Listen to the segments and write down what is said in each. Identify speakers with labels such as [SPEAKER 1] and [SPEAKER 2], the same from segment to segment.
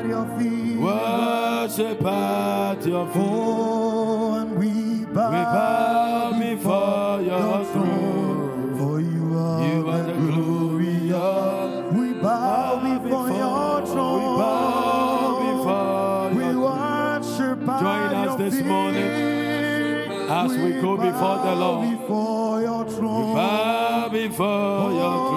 [SPEAKER 1] at your feet.
[SPEAKER 2] Worship at your feet.
[SPEAKER 1] Oh, and we bow,
[SPEAKER 2] We bow before your throne.
[SPEAKER 1] For you are,
[SPEAKER 2] You are the glorious.
[SPEAKER 1] We bow before your throne.
[SPEAKER 2] We bow before
[SPEAKER 1] We
[SPEAKER 2] your
[SPEAKER 1] worship at
[SPEAKER 2] Join us this
[SPEAKER 1] feet.
[SPEAKER 2] morning as we go before the Lord.
[SPEAKER 1] Before your throne.
[SPEAKER 2] Bow before your
[SPEAKER 1] oh,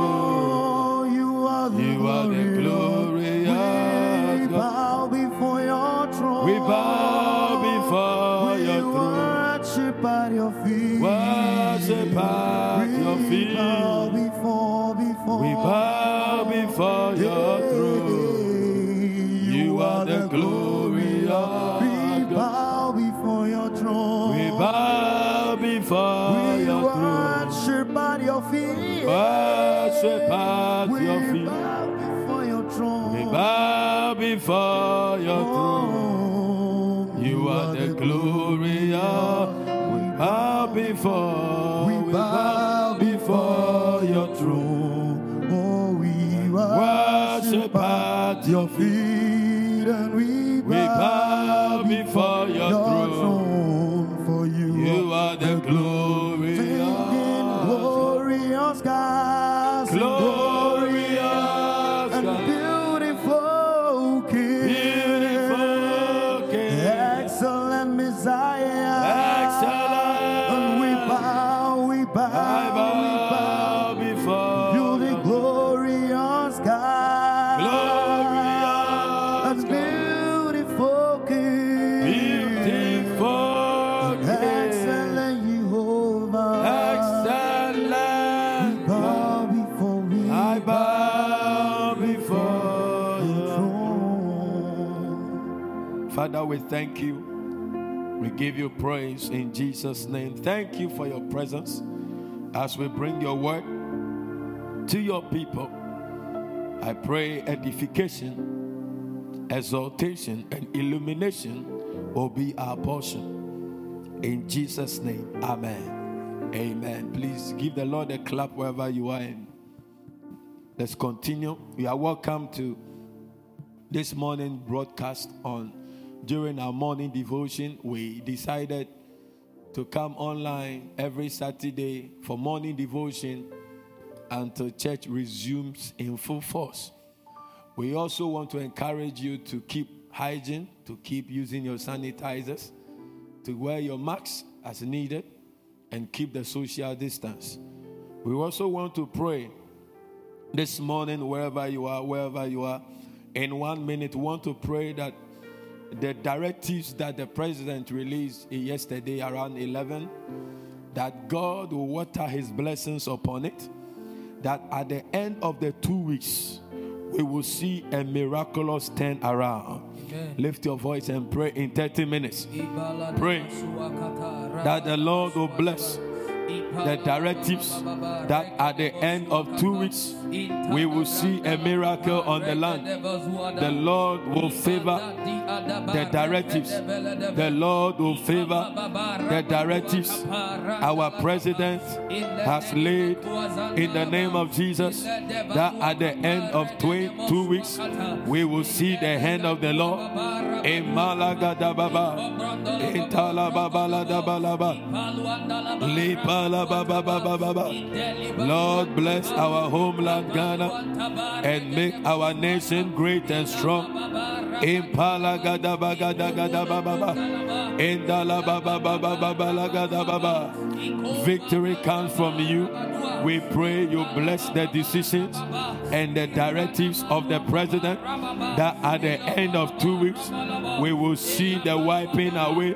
[SPEAKER 1] before your throne. Oh,
[SPEAKER 2] You are the glorious. We bow before.
[SPEAKER 1] We bow
[SPEAKER 2] before your throne.
[SPEAKER 1] Oh, we
[SPEAKER 2] Worship at your feet thank you. We give you praise in Jesus' name. Thank you for your presence as we bring your word to your people. I pray edification, exaltation, and illumination will be our portion. In Jesus' name, amen. Amen. Please give the Lord a clap wherever you are. In. Let's continue. You are welcome to this morning broadcast on during our morning devotion we decided to come online every saturday for morning devotion until church resumes in full force. We also want to encourage you to keep hygiene to keep using your sanitizers to wear your masks as needed and keep the social distance. We also want to pray this morning, wherever you are, wherever you are, in one minute, want to pray that the directives that the president released yesterday around 11, that God will water his blessings upon it, that at the end of the two weeks, we will see a miraculous turn around. Lift your voice and pray in 30 minutes. Pray that the Lord will bless the directives that at the end of two weeks we will see a miracle on the land. The Lord will favor the directives. The Lord will favor the directives our president has laid in the name of Jesus. That at the end of 22 weeks we will see the hand of the Lord. In Malagadababa, in Talababaladabalaba, Lipalababababa. Lord, bless our homeland Ghana and make our nation great and strong. Impalagadabagadagadababa. Indalabababababalagababa. Victory comes from you. We pray you bless the decisions and the directives of the president that at the end of two weeks we will see the wiping away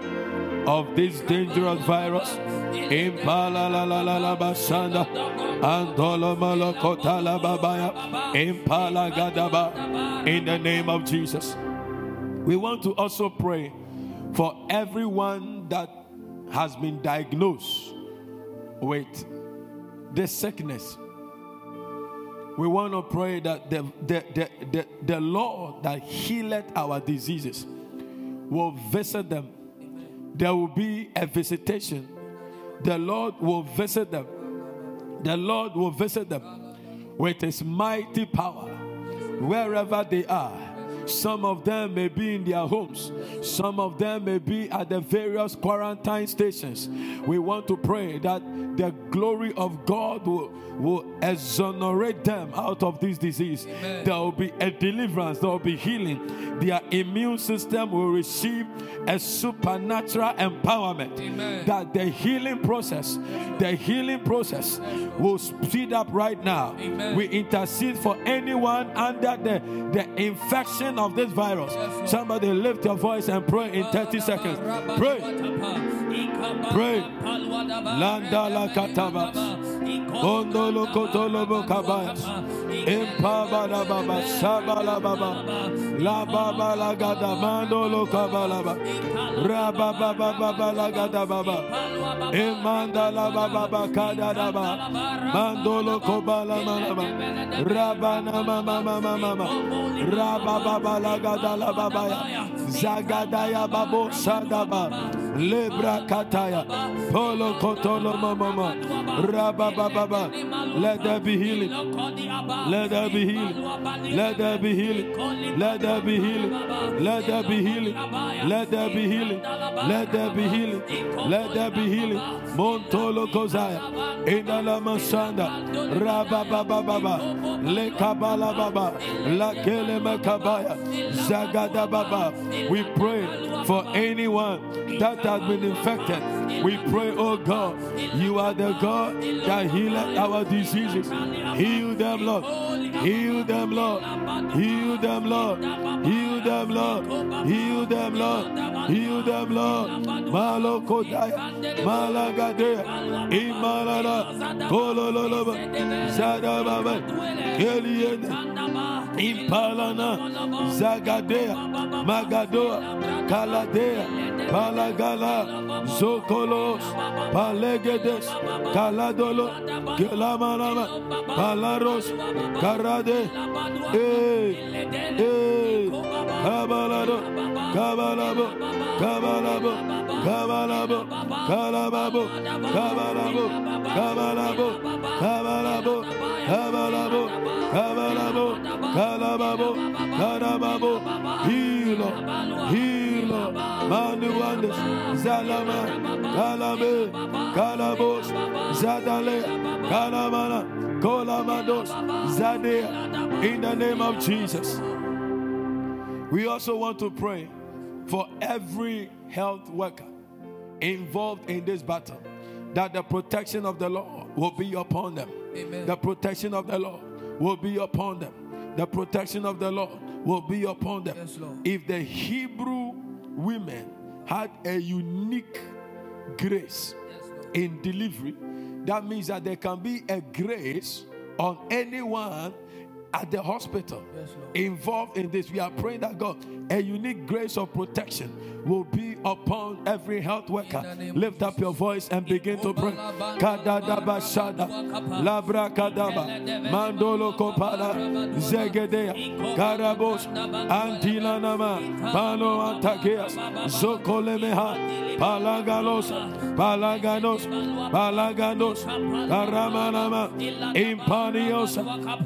[SPEAKER 2] of this dangerous virus. Impala la la la la basanda, babaya, impala gadaba. In the name of Jesus, we want to also pray for everyone that has been diagnosed with this sickness. We want to pray that the, the, the, the, the Lord that healeth our diseases will visit them. There will be a visitation. The Lord will visit them. The Lord will visit them with his mighty power wherever they are. Some of them may be in their homes. Some of them may be at the various quarantine stations. We want to pray that the glory of God will, will exonerate them out of this disease.
[SPEAKER 3] Amen.
[SPEAKER 2] There will be a deliverance, there will be healing. Their immune system will receive a supernatural empowerment.
[SPEAKER 3] Amen.
[SPEAKER 2] That the healing process, the healing process will speed up right now.
[SPEAKER 3] Amen.
[SPEAKER 2] We intercede for anyone under the, the infection of this virus. Somebody lift your voice and pray in 30 seconds. Pray. Pray. Ondolo kotolo kabaya. Impa la baba. Shabala baba. La baba la gada. Mandolo kabalaba. Raba baba baba la gada baba. Imanda la baba bakada daba. Mandolo kobala manaba. Rabana mama mama mama. Raba baba la gada la babaya. Zagadaya babo sadaba. Lebra kataya. Polo kotolo mama. Raba baba. Let there be healing. Let there be healing. Let there be healing. Let there be healing. Let there be healing. Let there be healing. Let there be healing. Let there be healing. Montolo kozaya. Inala masanda. Raba baba baba. Le kabala baba. La kele makabaya. Zagada baba. We pray for anyone that has been infected. We pray, oh God, you are the God that healeth our diseases. Heal them, Lord. Heal them, Lord. Heal them, Lord. Heal them, Lord. Heal them, Lord. Heal them, Lord. Malokodaya, Malagadea, Imalala, Kolololoba, Zadababa, Eliene, Impalana, Zagadea, Magadoa, Kaladea, Palagala, Zokolos, Palegedes, Kaladolo, Gelamanama, Palaros, Karade, Eh, Eh, Kabalado, Kabalabo, Kabalabo, Kabalabo, Kalababo, Kabalabo, Kabalabo, Kabalabo, Kabalabo, Kabalabo, Kalababo, Kalababo, Hilo, Hilo, Manu Wonders, Zalama, Kalabe, Kalabos, Zadale, Kalamana, Kolamados, Zadea, in the name of Jesus. We also want to pray for every health worker involved in this battle that the protection of the Lord will be upon them.
[SPEAKER 3] Amen.
[SPEAKER 2] The protection of the Lord will be upon them. The protection of the Lord will be upon them.
[SPEAKER 3] Yes,
[SPEAKER 2] If the Hebrew women had a unique grace in delivery, that means that there can be a grace on anyone at the hospital
[SPEAKER 3] Yes,
[SPEAKER 2] involved in this. We are praying that God, a unique grace of protection will be upon every health worker.
[SPEAKER 3] In the name of
[SPEAKER 2] Lift up your voice and begin to pray. Kadadaba shada, labra kadaba, mandolo kopala, zegedea, karabos, antila nama, antakeas, zokolemeha, palagalos, palaganos, palaganos, karamanama, impanios,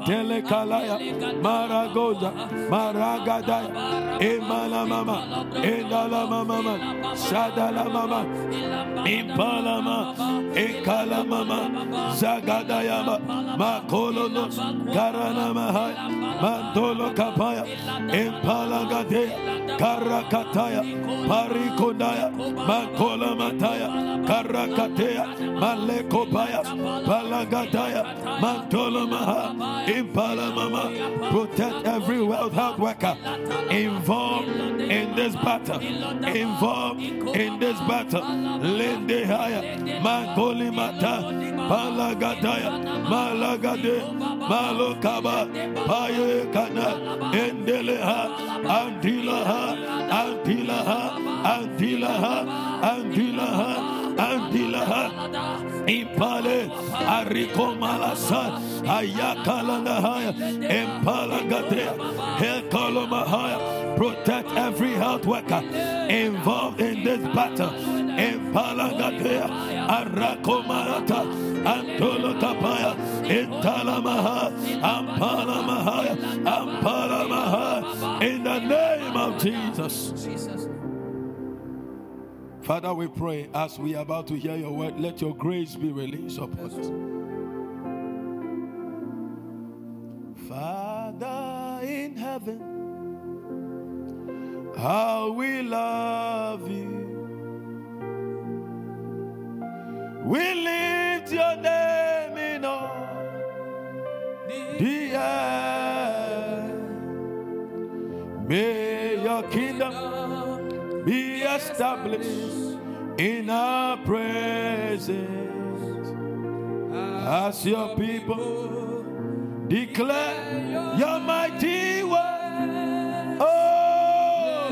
[SPEAKER 2] telekalaya, maragoda, maragadaya, Embala mama, endala mama, shadala mama, impala mama, ekala mama, zagadaya mama, makolo no, karana mahai, mandolo kapaya, impala gade, karakataya, parikodaya, makola mataya, karakateya, malekopaya, palagataya, mandolo maha, impala mama, protect every wealth hard worker, involved in this battle, involved in this battle, lende haya, makoli mata, palagadaya, malagade, malokaba, paye kana, endeleha, antilaha, antilaha, antilaha, antilaha, antilaha, impale, ariko malasa, ayakalangahaya, empalagadea, hekalomahaya. Protect every health worker involved in this battle. Empalagadea, arakomarata, antolokapaya, intalamaha, ampalamahaya. In and and Palamaha in the Jesus.
[SPEAKER 3] Jesus.
[SPEAKER 2] Father, we pray as we are about to hear your word, let your grace be released upon us. Father in heaven, how we love you. We lift your name in all the earth. May your kingdom be established in our presence as your people declare your mighty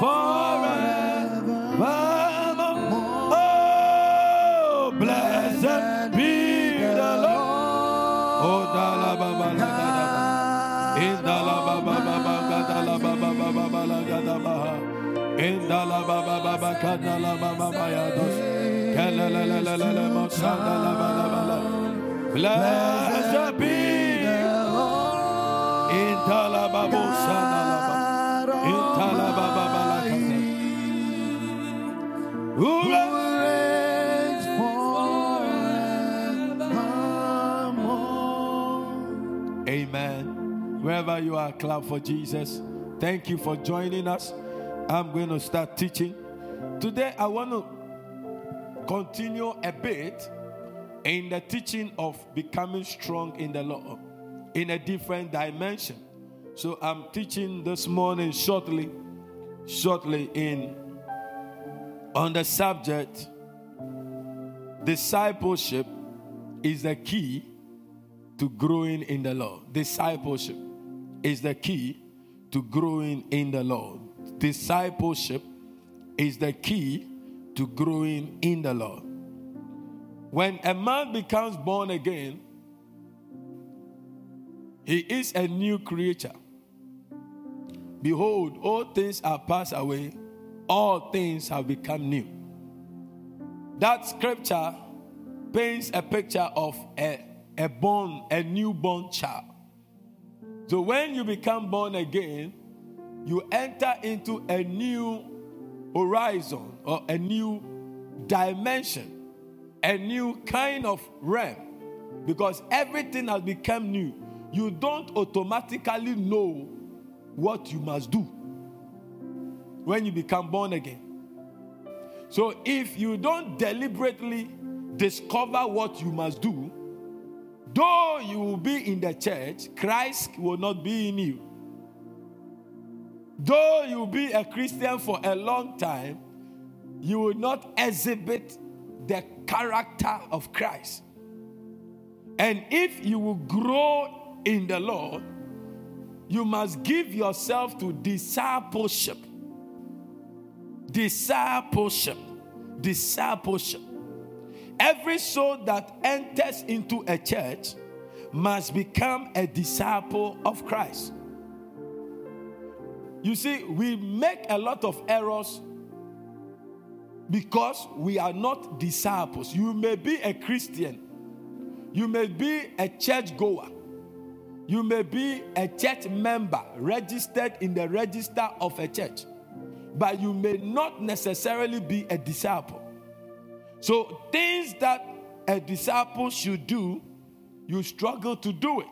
[SPEAKER 2] Forevermore. Oh, blessed be the Lord. Oh. Blessed be Indalababosanalaba. Intalabababalakata. Amen. Wherever you are, clap for Jesus. Thank you for joining us. I'm going to start teaching. Today, I want to continue a bit in the teaching of becoming strong in the Lord in a different dimension. So, I'm teaching this morning shortly, shortly in on the subject discipleship is the key to growing in the Lord. Discipleship is the key to growing in the Lord. Discipleship is the key to growing in the Lord. When a man becomes born again, he is a new creature. Behold, all things are passed away, all things have become new. That scripture paints a picture of a, a born, a newborn child. So when you become born again, you enter into a new horizon or a new dimension, a new kind of realm. Because everything has become new. You don't automatically know what you must do when you become born again. So if you don't deliberately discover what you must do, though you will be in the church, Christ will not be in you. Though you be a Christian for a long time, you will not exhibit the character of Christ. And if you will grow in the Lord, you must give yourself to discipleship. Discipleship. Discipleship. Every soul that enters into a church must become a disciple of Christ. You see, we make a lot of errors because we are not disciples. You may be a Christian, you may be a church goer, you may be a church member registered in the register of a church, but you may not necessarily be a disciple. So, things that a disciple should do, you struggle to do it.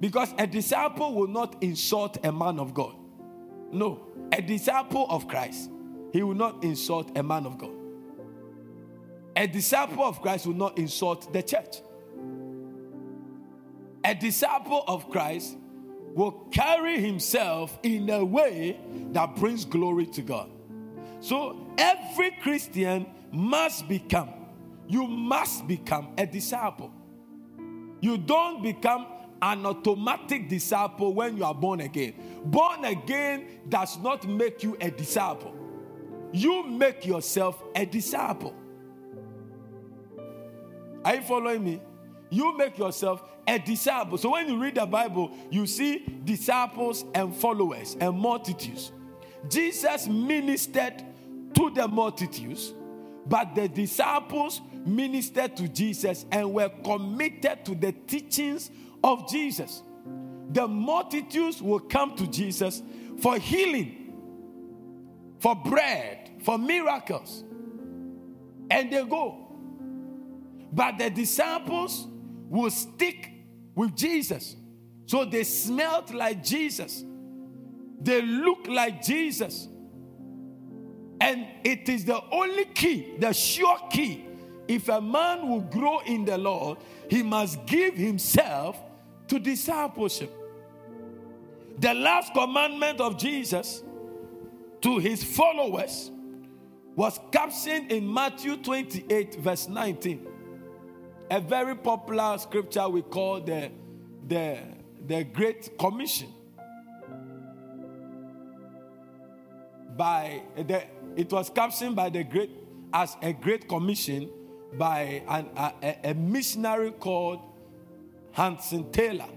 [SPEAKER 2] Because a disciple will not insult a man of God. No, a disciple of Christ, he will not insult a man of God. A disciple of Christ will not insult the church. A disciple of Christ will carry himself in a way that brings glory to God. So every Christian must become, you must become a disciple. You don't become an automatic disciple when you are born again. Born again does not make you a disciple, you make yourself a disciple. Are you following me? You make yourself a disciple. So when you read the Bible, you see disciples and followers and multitudes. Jesus ministered to the multitudes, but the disciples ministered to Jesus and were committed to the teachings of Jesus. The multitudes will come to Jesus for healing, for bread, for miracles, and they go. But the disciples will stick with Jesus. So they smelt like Jesus, they look like Jesus. And it is the only key, the sure key. If a man will grow in the Lord, he must give himself to discipleship. The last commandment of Jesus to his followers was captioned in Matthew 28, verse 19 a very popular scripture we call the, the, the Great Commission. By the, it was captioned by the great as a Great Commission by an, a, a missionary called Hudson Taylor.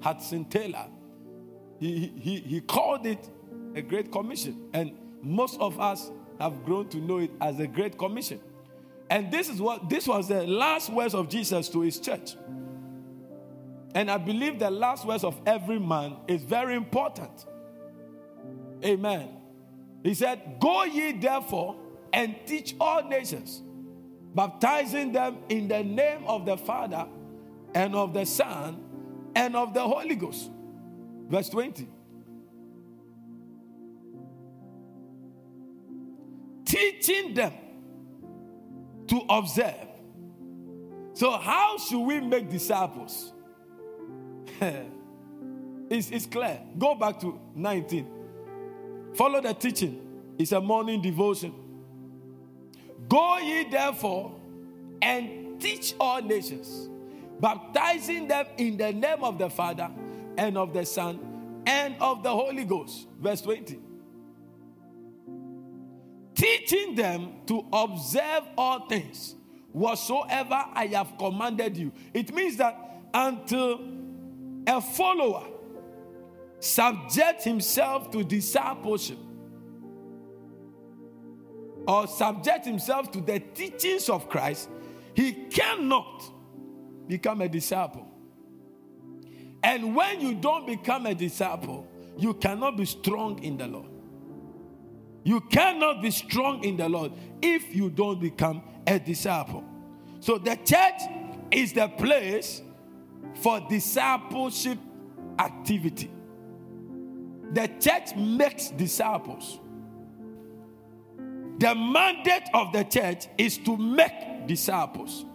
[SPEAKER 2] Hudson Taylor. He, he, he called it a Great Commission, and most of us have grown to know it as a Great Commission. And this is what this was the last words of Jesus to his church. And I believe the last words of every man is very important. Amen. He said, Go ye therefore and teach all nations, baptizing them in the name of the Father and of the Son and of the Holy Ghost. Verse 20. Teaching them to observe. So, how should we make disciples? it's, it's clear. Go back to 19. Follow the teaching. It's a morning devotion. Go ye therefore and teach all nations, baptizing them in the name of the Father and of the Son and of the Holy Ghost. Verse 20 teaching them to observe all things whatsoever I have commanded you. It means that until a follower subject himself to discipleship or subject himself to the teachings of Christ, he cannot become a disciple. And when you don't become a disciple, you cannot be strong in the Lord. You cannot be strong in the Lord if you don't become a disciple. So the church is the place for discipleship activity. The church makes disciples. The mandate of the church is to make disciples,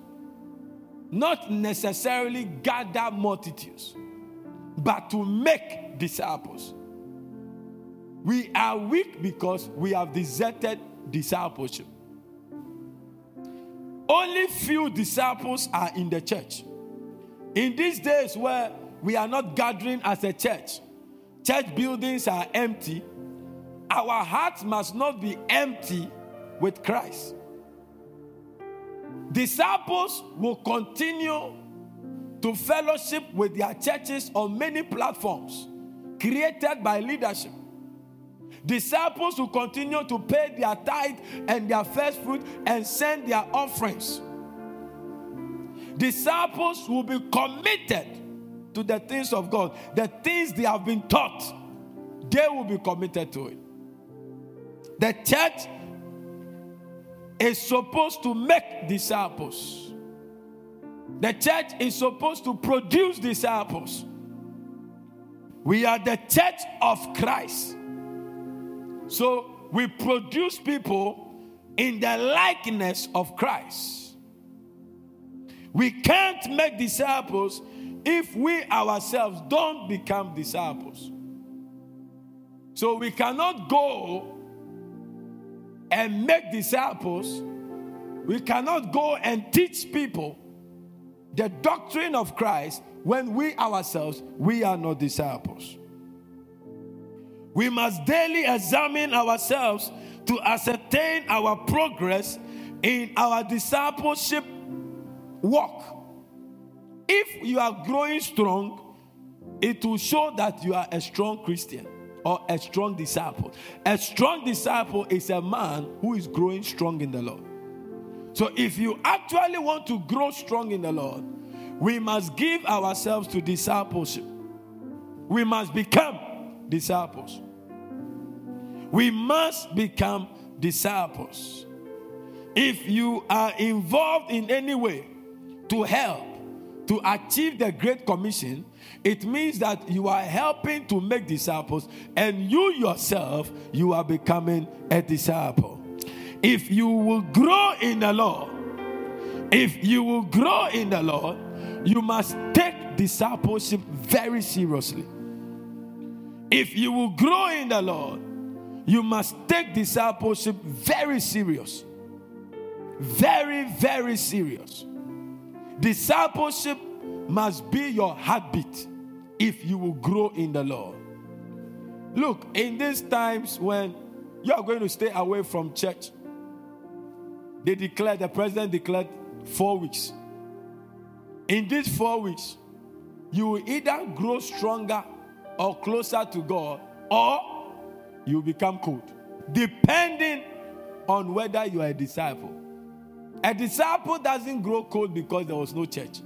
[SPEAKER 2] not necessarily gather multitudes, but to make disciples. We are weak because we have deserted discipleship. Only few disciples are in the church. In these days where we are not gathering as a church, church buildings are empty, our hearts must not be empty with Christ. Disciples will continue to fellowship with their churches on many platforms created by leadership. Disciples will continue to pay their tithe and their first fruit and send their offerings. Disciples will be committed to the things of God, the things they have been taught, they will be committed to it. The church is supposed to make disciples. The church is supposed to produce disciples. We are the church of Christ. So we produce people in the likeness of Christ. We can't make disciples if we ourselves don't become disciples. So we cannot go and make disciples. We cannot go and teach people the doctrine of Christ when we ourselves we are not disciples. We must daily examine ourselves to ascertain our progress in our discipleship walk. If you are growing strong, it will show that you are a strong Christian or a strong disciple. A strong disciple is a man who is growing strong in the Lord. So if you actually want to grow strong in the Lord, we must give ourselves to discipleship. We must become disciples. We must become disciples. If you are involved in any way to help to achieve the Great Commission, it means that you are helping to make disciples, and you yourself, you are becoming a disciple. If you will grow in the Lord, if you will grow in the Lord, you must take discipleship very seriously. If you will grow in the Lord, you must take discipleship very serious. Very, very serious. Discipleship must be your heartbeat if you will grow in the Lord. Look, in these times when you are going to stay away from church, they declared, the president declared four weeks. In these four weeks, you will either grow stronger or closer to God, or you become cold, depending on whether you are a disciple. A disciple doesn't grow cold because there was no church,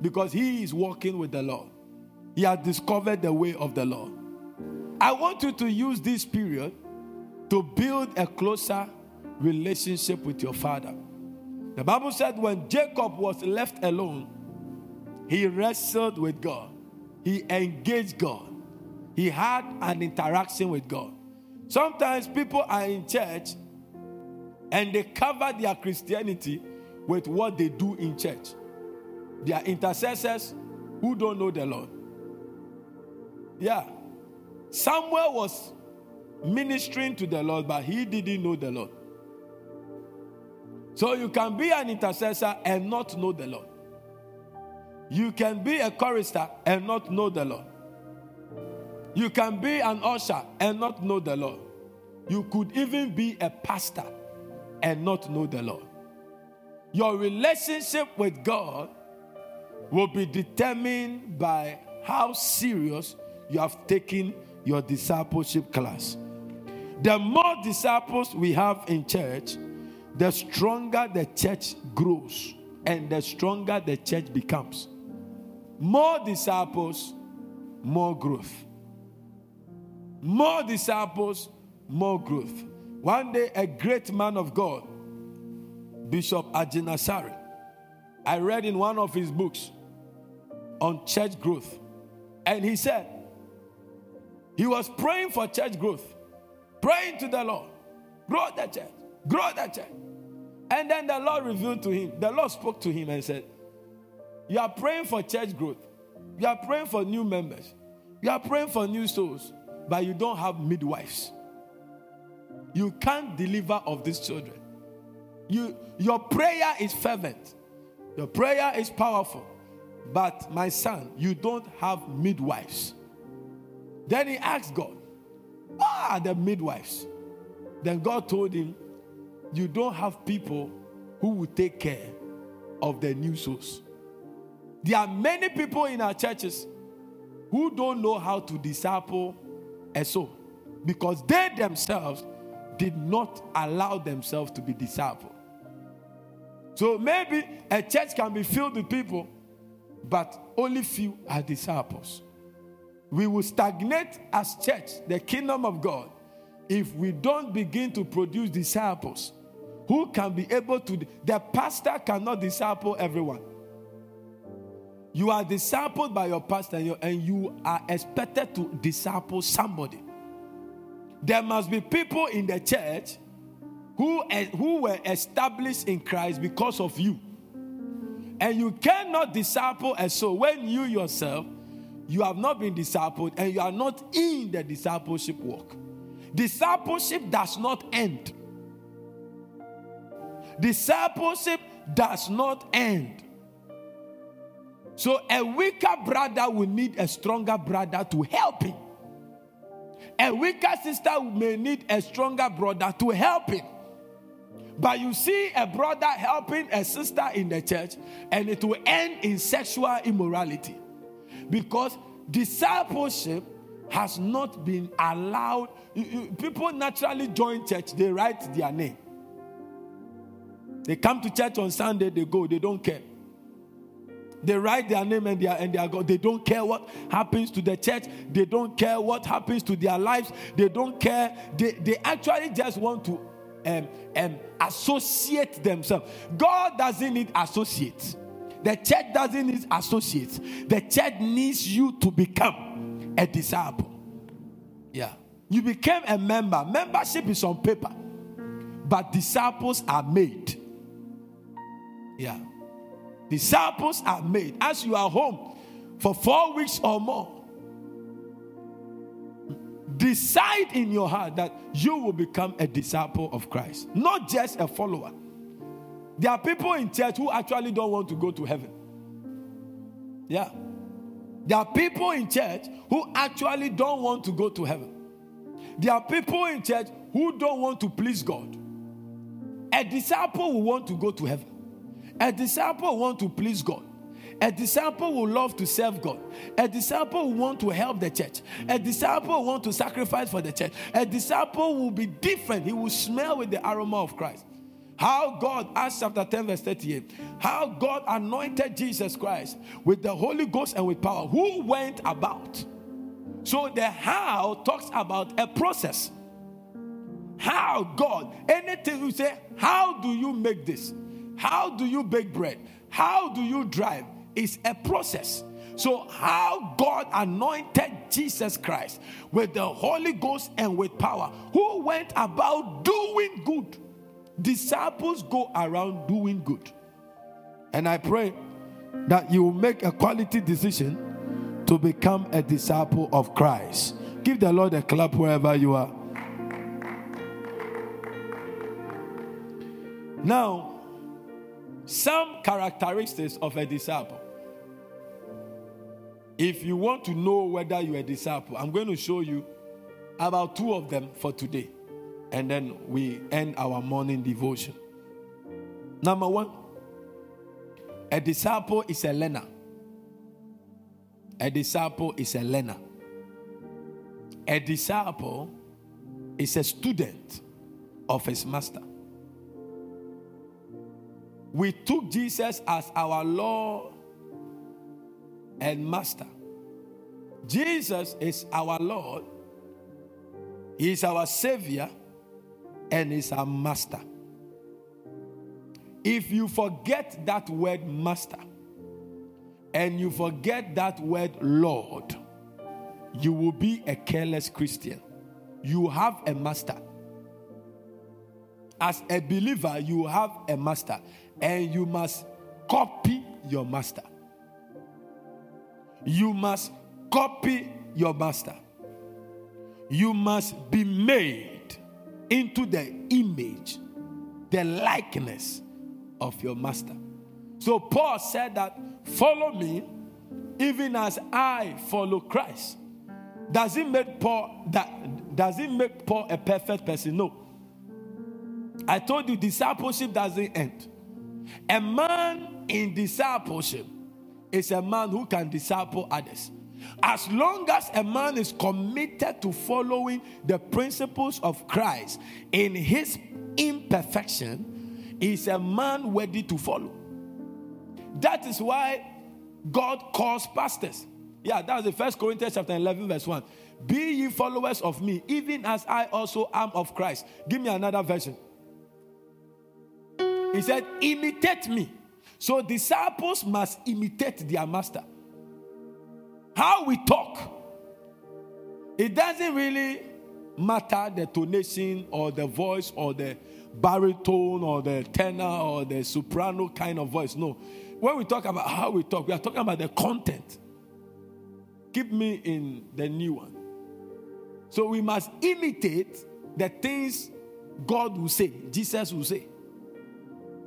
[SPEAKER 2] because he is walking with the Lord. He has discovered the way of the Lord. I want you to use this period to build a closer relationship with your father. The Bible said when Jacob was left alone, he wrestled with God, he engaged God, he had an interaction with God. Sometimes people are in church and they cover their Christianity with what they do in church. They are intercessors who don't know the Lord. Yeah. Samuel was ministering to the Lord, but he didn't know the Lord. So you can be an intercessor and not know the Lord. You can be a chorister and not know the Lord. You can be an usher and not know the Lord. You could even be a pastor and not know the Lord. Your relationship with God will be determined by how serious you have taken your discipleship class. The more disciples we have in church, the stronger the church grows and the stronger the church becomes. More disciples, more growth. More disciples, more growth. One day, a great man of God, Bishop Agyinasare, I read in one of his books on church growth, and he said he was praying for church growth, praying to the Lord, grow the church, grow the church. And then the Lord revealed to him, the Lord spoke to him and said, You are praying for church growth, you are praying for new members, you are praying for new souls, but you don't have midwives. You can't deliver of these children. You, your prayer is fervent, your prayer is powerful, but my son, you don't have midwives. Then he asked God, Ah, the midwives. Then God told him, You don't have people who will take care of the new souls. There are many people in our churches who don't know how to disciple a soul because they themselves did not allow themselves to be discipled. So maybe a church can be filled with people, but only few are disciples. We will stagnate as church, the kingdom of God, if we don't begin to produce disciples who can be able to. The pastor cannot disciple everyone. You are discipled by your pastor, and you, are expected to disciple somebody. There must be people in the church who, eh, who were established in Christ because of you. And you cannot disciple a soul when you yourself you have not been discipled and you are not in the discipleship work. Discipleship does not end. Discipleship does not end. So a weaker brother will need a stronger brother to help him. A weaker sister may need a stronger brother to help him. But you see a brother helping a sister in the church, and it will end in sexual immorality because discipleship has not been allowed. People naturally join church, they write their name. They come to church on Sunday, they go, they don't care. They write their name and they are, and they are go. They don't care what happens to the church. They don't care what happens to their lives. They don't care. They, they actually just want to um, um, associate themselves. God doesn't need associates. The church doesn't need associates. The church needs you to become a disciple. Yeah. You became a member. Membership is on paper, but disciples are made. Yeah. Disciples are made as you are home for four weeks or more. Decide in your heart that you will become a disciple of Christ, not just a follower. There are people in church who actually don't want to go to heaven. Yeah. There are people in church who actually don't want to go to heaven. There are people in church who don't want to please God. A disciple will want to go to heaven. A disciple want to please God. A disciple will love to serve God. A disciple will want to help the church. A disciple will want to sacrifice for the church. A disciple will be different. He will smell with the aroma of Christ. How God, Acts chapter 10, verse 38, how God anointed Jesus Christ with the Holy Ghost and with power, who went about. So the how talks about a process. How God, anything you say, how do you make this? How do you bake bread? How do you drive? It's a process. So, how God anointed Jesus Christ with the Holy Ghost and with power, who went about doing good. Disciples go around doing good. And I pray that you make a quality decision to become a disciple of Christ. Give the Lord a clap wherever you are. Now, some characteristics of a disciple. If you want to know whether you're a disciple, I'm going to show you about two of them for today. And then we end our morning devotion. Number one, a disciple is a learner. A disciple is a learner. A disciple is a student of his master. We took Jesus as our Lord and Master. Jesus is our Lord, He is our Savior, and is our Master. If you forget that word Master and you forget that word Lord, you will be a careless Christian. You have a master. As a believer, you have a master, and you must copy your master. You must copy your master. You must be made into the image, the likeness of your master. So Paul said that, follow me even as I follow Christ. Does it make Paul that does it make Paul a perfect person? No. I told you discipleship doesn't end. A man in discipleship is a man who can disciple others. As long as a man is committed to following the principles of Christ in his imperfection, is a man ready to follow. That is why God calls pastors. Yeah, that's the first Corinthians chapter 11, verse 1. Be ye followers of me, even as I also am of Christ. Give me another version. He said, imitate me. So disciples must imitate their master. How we talk, it doesn't really matter the tonation or the voice or the baritone or the tenor or the soprano kind of voice. No. When we talk about how we talk, we are talking about the content. Keep me in the new one. So we must imitate the things God will say, Jesus will say.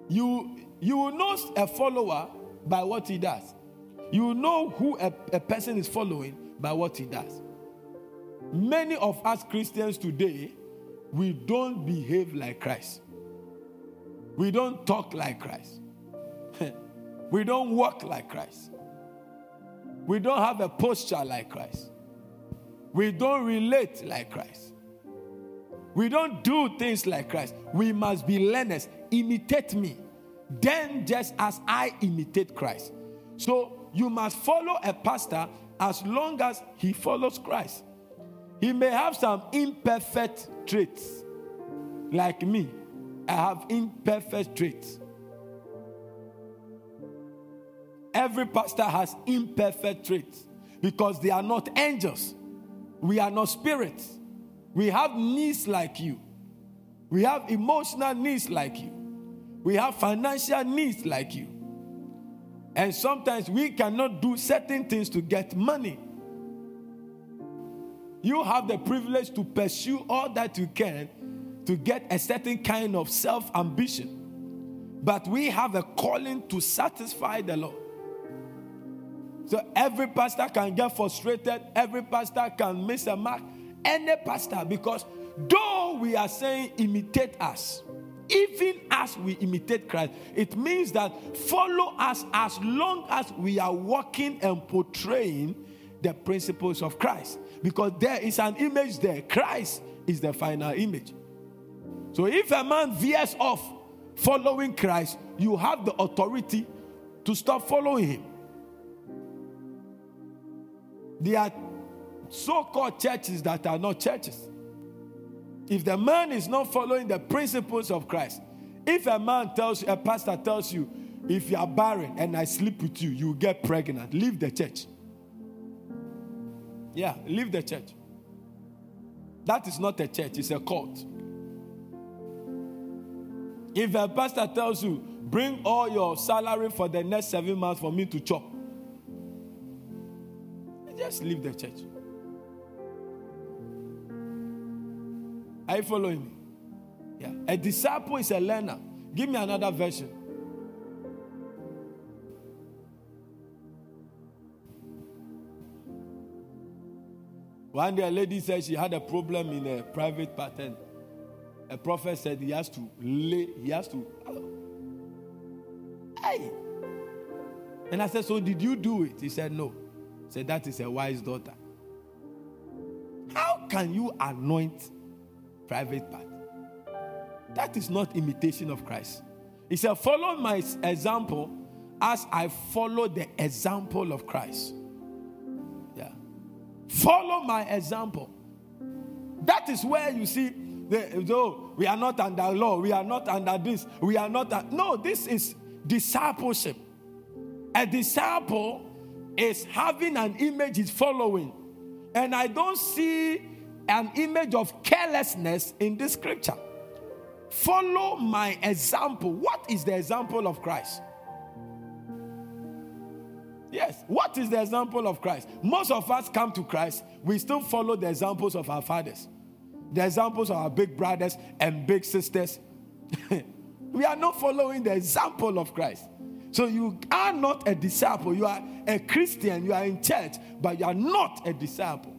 [SPEAKER 2] You, you will know a follower by what he does. You know who a, a person is following by what he does. Many of us Christians today, we don't behave like Christ. We don't talk like Christ. we don't walk like Christ. We don't have a posture like Christ. We don't relate like Christ. We don't do things like Christ. We must be learners. Imitate me. Then, just as I imitate Christ. So, you must follow a pastor as long as he follows Christ. He may have some imperfect traits, like me. I have imperfect traits. Every pastor has imperfect traits because they are not angels. We are not spirits. We have needs like you. We have emotional needs like you. We have financial needs like you. And sometimes we cannot do certain things to get money. You have the privilege to pursue all that you can to get a certain kind of self ambition. But we have a calling to satisfy the Lord. So every pastor can get frustrated, every pastor can miss a mark, any pastor, because though we are saying imitate us, even as we imitate Christ, it means that follow us as long as we are walking and portraying the principles of Christ. Because there is an image there. Christ is the final image. So if a man veers off following Christ, you have the authority to stop following him. There are so called churches that are not churches. If the man is not following the principles of Christ, if a man tells a pastor tells you, if you are barren and I sleep with you, you get pregnant, leave the church. Yeah, leave the church. That is not a church, it's a cult. If a pastor tells you, bring all your salary for the next seven months for me to chop, just leave the church. Are you following me? Yeah. A disciple is a learner. Give me another version. One day a lady said she had a problem in a private pattern. A prophet said he has to lay, he has to. Hey! And I said, So did you do it? He said, No. He said, That is a wise daughter. How can you anoint private part? That is not imitation of Christ. He said, Follow my example as I follow the example of Christ. Yeah. Follow my example. That is where you see, the, though we are not under law, we are not under this, we are not. no, this is discipleship. A disciple is having an image is following. And I don't see an image of carelessness in this scripture. Follow my example. What is the example of Christ? Yes, what is the example of Christ? Most of us come to Christ, we still follow the examples of our fathers, the examples of our big brothers and big sisters. we are not following the example of Christ. So you are not a disciple. You are a Christian. You are in church, but you are not a disciple.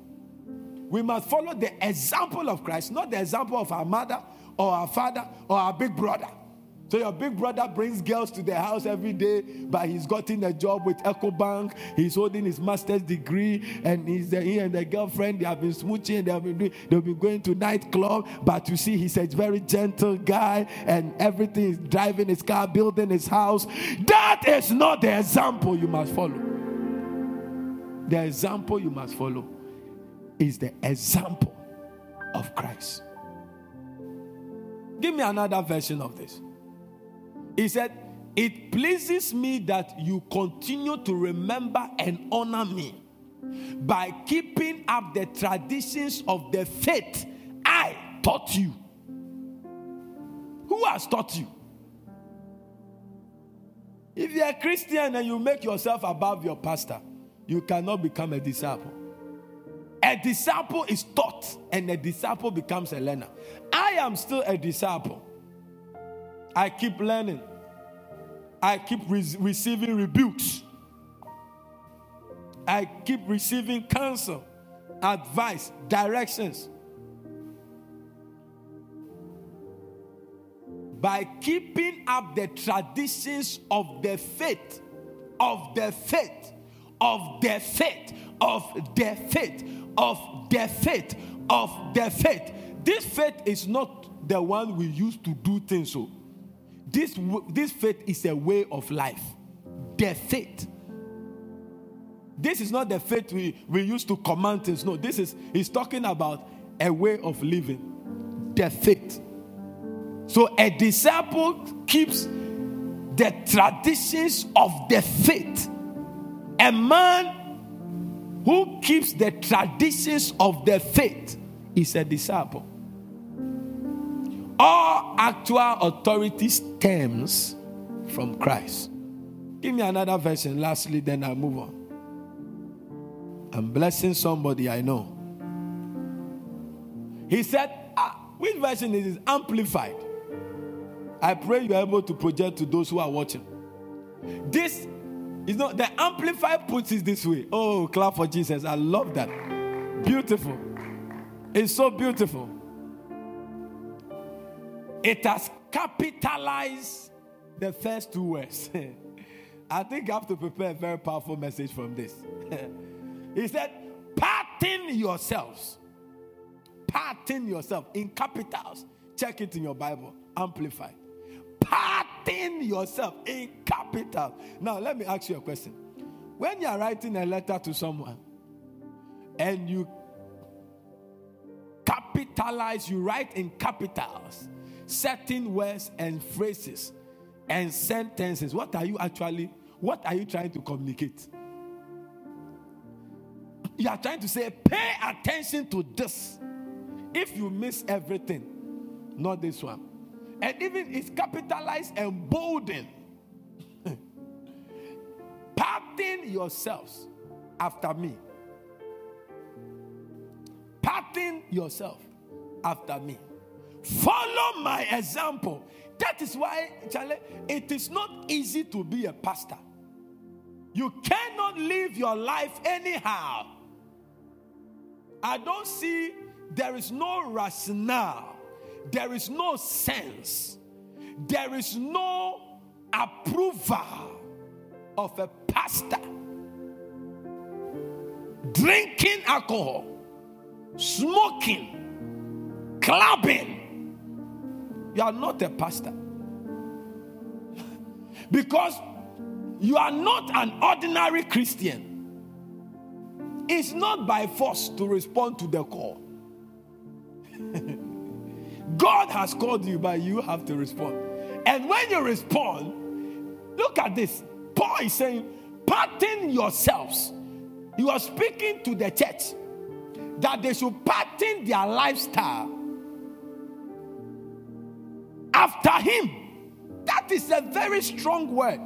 [SPEAKER 2] We must follow the example of Christ, not the example of our mother or our father or our big brother. So your big brother brings girls to the house every day, but he's gotten a job with EcoBank. He's holding his master's degree, and he's the, he and the girlfriend they have been smooching. They have been they've been going to nightclub. But you see, he's a very gentle guy, and everything is driving his car, building his house. That is not the example you must follow. The example you must follow is the example of Christ. Give me another version of this. He said, It pleases me that you continue to remember and honor me by keeping up the traditions of the faith I taught you. Who has taught you? If you're a Christian and you make yourself above your pastor, you cannot become a disciple. A disciple is taught, and a disciple becomes a learner. I am still a disciple. I keep learning. I keep re- receiving rebukes. I keep receiving counsel, advice, directions. By keeping up the traditions of the faith, of the faith, of the faith, of the faith, of their faith, of their faith. This faith is not the one we use to do things so. This, this faith is a way of life. Their faith. This is not the faith we, we use to command things. No, this is he's talking about a way of living. Their faith. So a disciple keeps the traditions of the faith. A man who keeps the traditions of the faith is a disciple. All actual authority stems from Christ. Give me another version, lastly, then I move on. I'm blessing somebody I know. He said, ah, which version is it? Amplified. I pray you're able to project to those who are watching. This not the amplified puts it this way. Oh, clap for Jesus. I love that. Beautiful. It's so beautiful. It has capitalized the first two words. I think I have to prepare a very powerful message from this. he said, Pattern yourselves. Pattern yourself in capitals. Check it in your Bible. Amplified. Pattern yourself in capitals. Now, let me ask you a question. When you are writing a letter to someone and you capitalize, you write in capitals certain words and phrases and sentences, what are you actually, what are you trying to communicate? You are trying to say, pay attention to this. If you miss everything, not this one. And even it's capitalized and bolden. Pattern yourselves after me. Pattern yourself after me. Follow my example. That is why, Charlie, it is not easy to be a pastor. You cannot live your life anyhow. I don't see, there is no rationale, there is no sense, there is no approval of a pastor drinking alcohol, smoking, clubbing you are not a pastor. because you are not an ordinary Christian. It's not by force to respond to the call. God has called you, but you have to respond. And when you respond, look at this. Paul is saying, pattern yourselves. You are speaking to the church that they should pattern their lifestyle after him. That is a very strong word.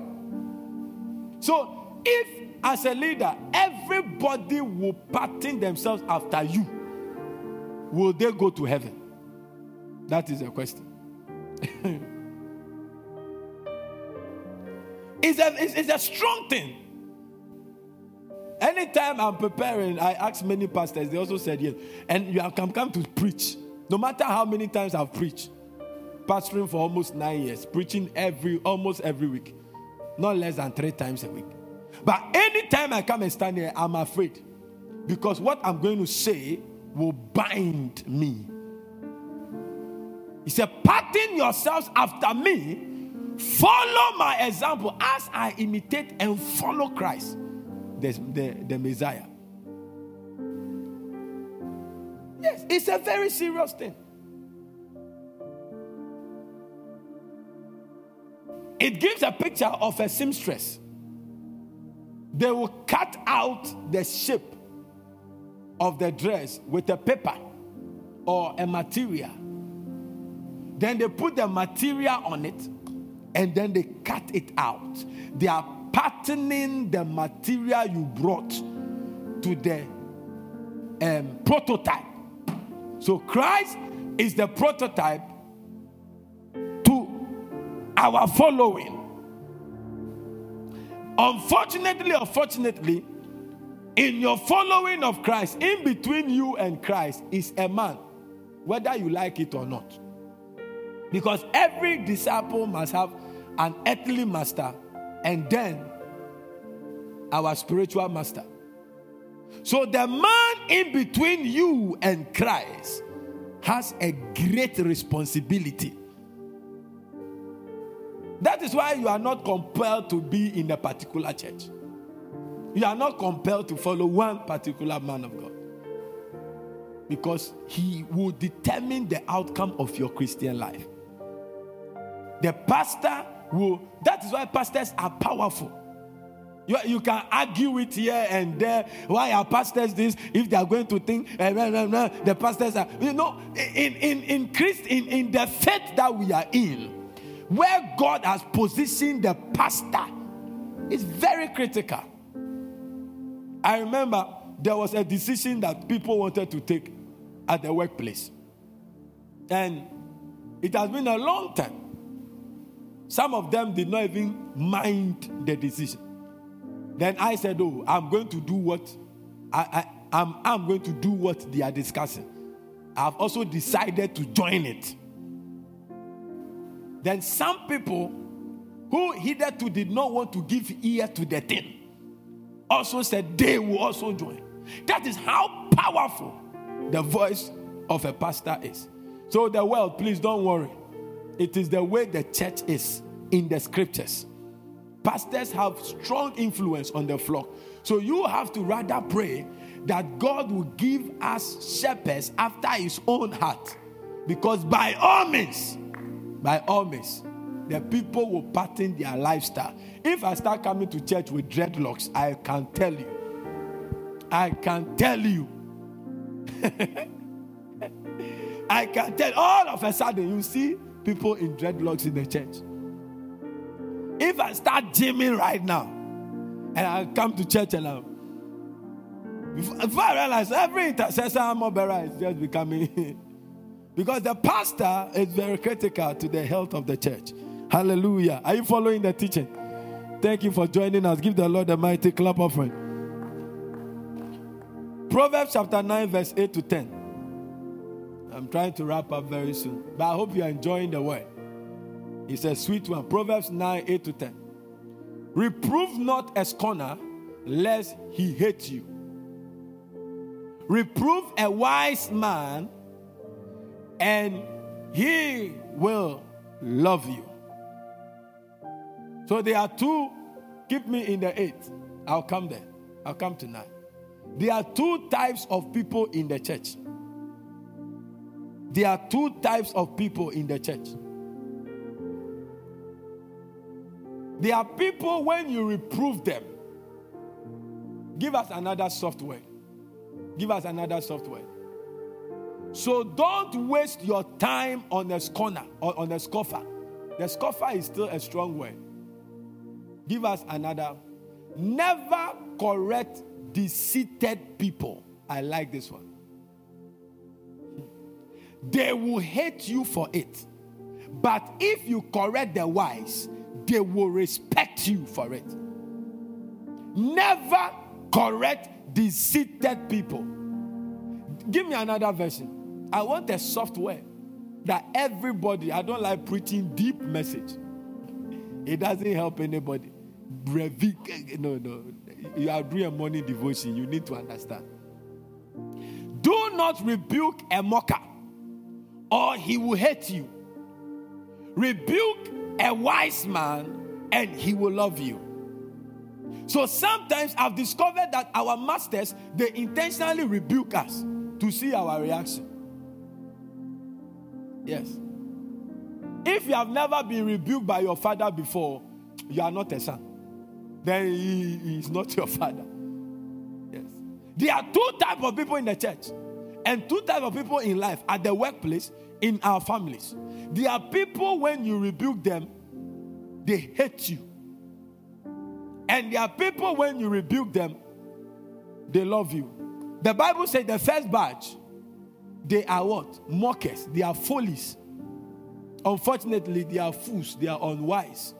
[SPEAKER 2] So, if as a leader, everybody will pattern themselves after you, will they go to heaven? That is a question. it's, a, it's, it's a strong thing. Anytime I'm preparing, I ask many pastors, they also said yes. And you have come, come to preach. No matter how many times I've preached, pastoring for almost nine years, preaching every almost every week, not less than three times a week. But anytime I come and stand here, I'm afraid because what I'm going to say will bind me. He said, Pattern yourselves after me, follow my example as I imitate and follow Christ, the, the, the Messiah. Yes, it's a very serious thing. It gives a picture of a seamstress. They will cut out the shape of the dress with a paper or a material. Then they put the material on it and then they cut it out. They are patterning the material you brought to the um, prototype. So Christ is the prototype to our following. Unfortunately, unfortunately, in your following of Christ, in between you and Christ, is a man, whether you like it or not. Because every disciple must have an earthly master and then our spiritual master. So the man in between you and Christ has a great responsibility. That is why you are not compelled to be in a particular church. You are not compelled to follow one particular man of God. Because he will determine the outcome of your Christian life. The pastor will, that is why pastors are powerful. You, you can argue with here and there. Why are pastors this? If they are going to think, eh, blah, blah, blah, the pastors are, you know, in, in, in, Christ, in, in the faith that we are in, where God has positioned the pastor, is very critical. I remember there was a decision that people wanted to take at the workplace. And it has been a long time. Some of them did not even mind the decision. Then I said, Oh, I'm going to do what I, I, I'm, I'm going to do what they are discussing. I've also decided to join it. Then some people who hitherto did not want to give ear to the thing also said they will also join. That is how powerful the voice of a pastor is. So, the world, please don't worry. It is the way the church is in the scriptures. Pastors have strong influence on the flock. So, you have to rather pray that God will give us shepherds after his own heart. Because by all means, by all means, the people will pattern their lifestyle. If I start coming to church with dreadlocks, I can tell you. I can tell you. I can tell all of a sudden you see people in dreadlocks in the church. If I start gymming right now and I come to church and I before I realize every intercessor I'm is just becoming because the pastor is very critical to the health of the church. Hallelujah. Are you following the teaching? Thank you for joining us. Give the Lord a mighty clap offering. Proverbs chapter 9, verse 8 to 10. I'm trying to wrap up very soon, but I hope you are enjoying the word. It's a sweet one. Proverbs 9, 8 to 10. Reprove not a scorner, lest he hate you. Reprove a wise man, and he will love you. So there are two. Keep me in the eight. I'll come there. I'll come tonight. There are two types of people in the church. There are two types of people in the church. There are people when you reprove them. Give us another software. Give us another software. So don't waste your time on a scorner or on a scoffer. The scoffer is still a strong word. Give us another. Never correct deceived people. I like this one. They will hate you for it. But if you correct the wise, they will respect you for it. Never correct deceived people. Give me another version. I want a software that everybody, I don't like preaching deep message. It doesn't help anybody. No, no. You are doing a morning devotion. You need to understand. Do not rebuke a mocker, or he will hate you. Rebuke a wise man, and he will love you. So sometimes I've discovered that our masters they intentionally rebuke us to see our reaction. Yes. If you have never been rebuked by your father before, you are not a son. Then he, is not your father. Yes. There are two types of people in the church and two types of people in life at the workplace, in our families. There are people when you rebuke them, they hate you. And there are people when you rebuke them, they love you. The Bible says the first batch, they are what? Mockers, they are follies. Unfortunately, they are fools, they are unwise.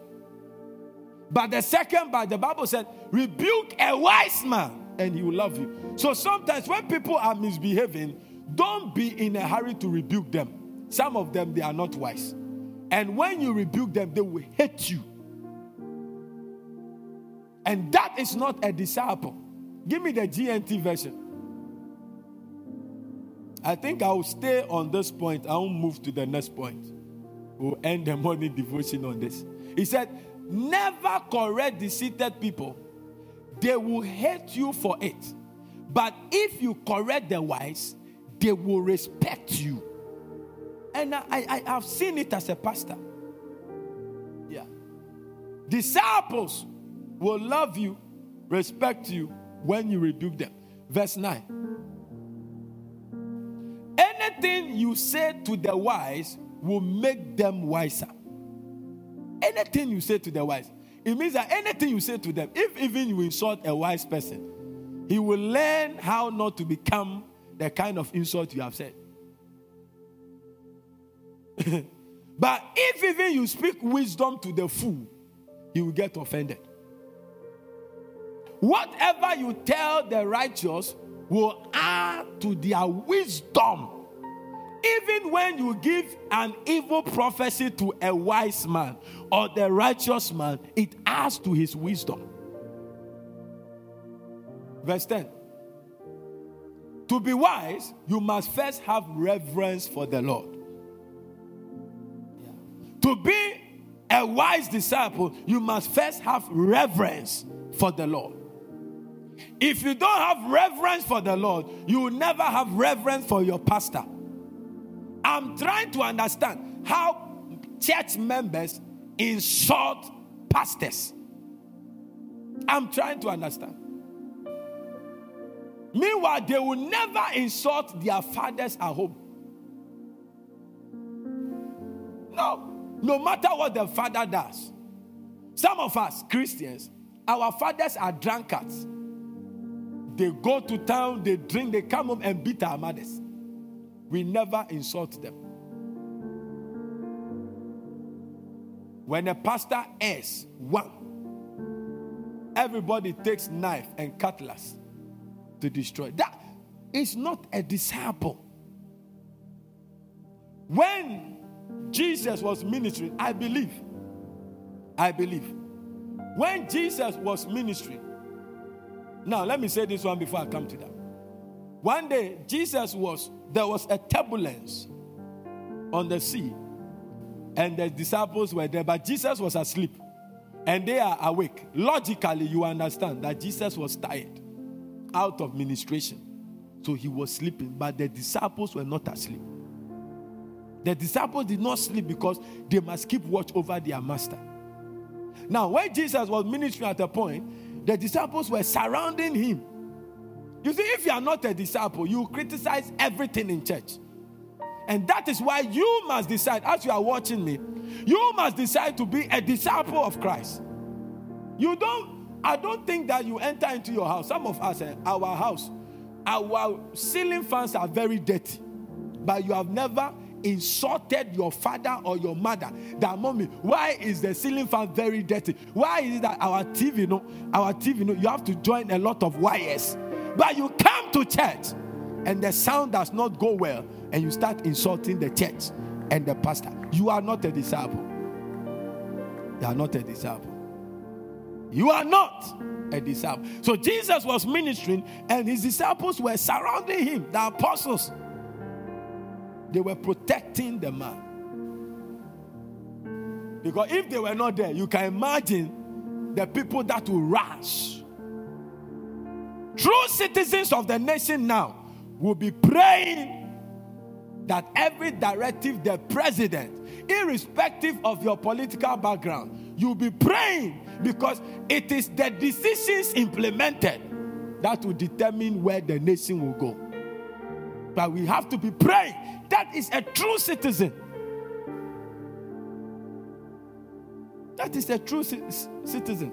[SPEAKER 2] But the second batch, the Bible said, rebuke a wise man, and He will love you. So sometimes when people are misbehaving, don't be in a hurry to rebuke them. Some of them, they are not wise. And when you rebuke them, they will hate you. And that is not a disciple. Give me the GNT version. I think I will stay on this point. I won't move to the next point. We'll end the morning devotion on this. He said, Never correct seated people, they will hate you for it. But if you correct the wise, they will respect you. And I, I, have seen it as a pastor. Yeah. Disciples will love you, respect you when you rebuke them. Verse 9. Anything you say to the wise will make them wiser. Anything you say to the wise, it means that anything you say to them, if even you insult a wise person, he will learn how not to become the kind of insult you have said. but if even you speak wisdom to the fool, he will get offended. Whatever you tell the righteous will add to their wisdom. Even when you give an evil prophecy to a wise man or the righteous man, it adds to his wisdom. Verse 10 To be wise, you must first have reverence for the Lord. To be a wise disciple, you must first have reverence for the Lord. If you don't have reverence for the Lord, you will never have reverence for your pastor. I'm trying to understand how church members insult pastors. I'm trying to understand. Meanwhile, they will never insult their fathers at home. No. No matter what the father does. Some of us, Christians, our fathers are drunkards. They go to town, they drink, they come home and beat our mothers. We never insult them. When a pastor is one, everybody takes knife and cutlass to destroy. That is not a disciple. When Jesus was ministering, I believe. I believe. When Jesus was ministering, now let me say this one before I come to that. One day, Jesus was, there was a turbulence on the sea, and the disciples were there, but Jesus was asleep, and they are awake. Logically, you understand that Jesus was tired out of ministration, so he was sleeping, but the disciples were not asleep. The disciples did not sleep because they must keep watch over their master. Now, when Jesus was ministering at a point, the disciples were surrounding him. You see, if you are not a disciple, you criticize everything in church. And that is why you must decide, as you are watching me, you must decide to be a disciple of Christ. You don't, I don't think that you enter into your house. Some of us, eh, our house, our ceiling fans are very dirty, but you have never insulted your father or your mother that mommy why is the ceiling fan very dirty? Why is it that our tv no our tv no you have to join a lot of wires. But you come to church and the sound does not go well and you start insulting the church and the pastor. You are not a disciple. You are not a disciple. You are not a disciple. So jesus was ministering and his disciples were surrounding him the apostles they were protecting the man. Because if they were not there, you can imagine the people that will rush. True citizens of the nation now will be praying that every directive the president, irrespective of your political background, you'll be praying because it is the decisions implemented that will determine where the nation will go. But we have to be praying. That is a true citizen. That is a true citizen.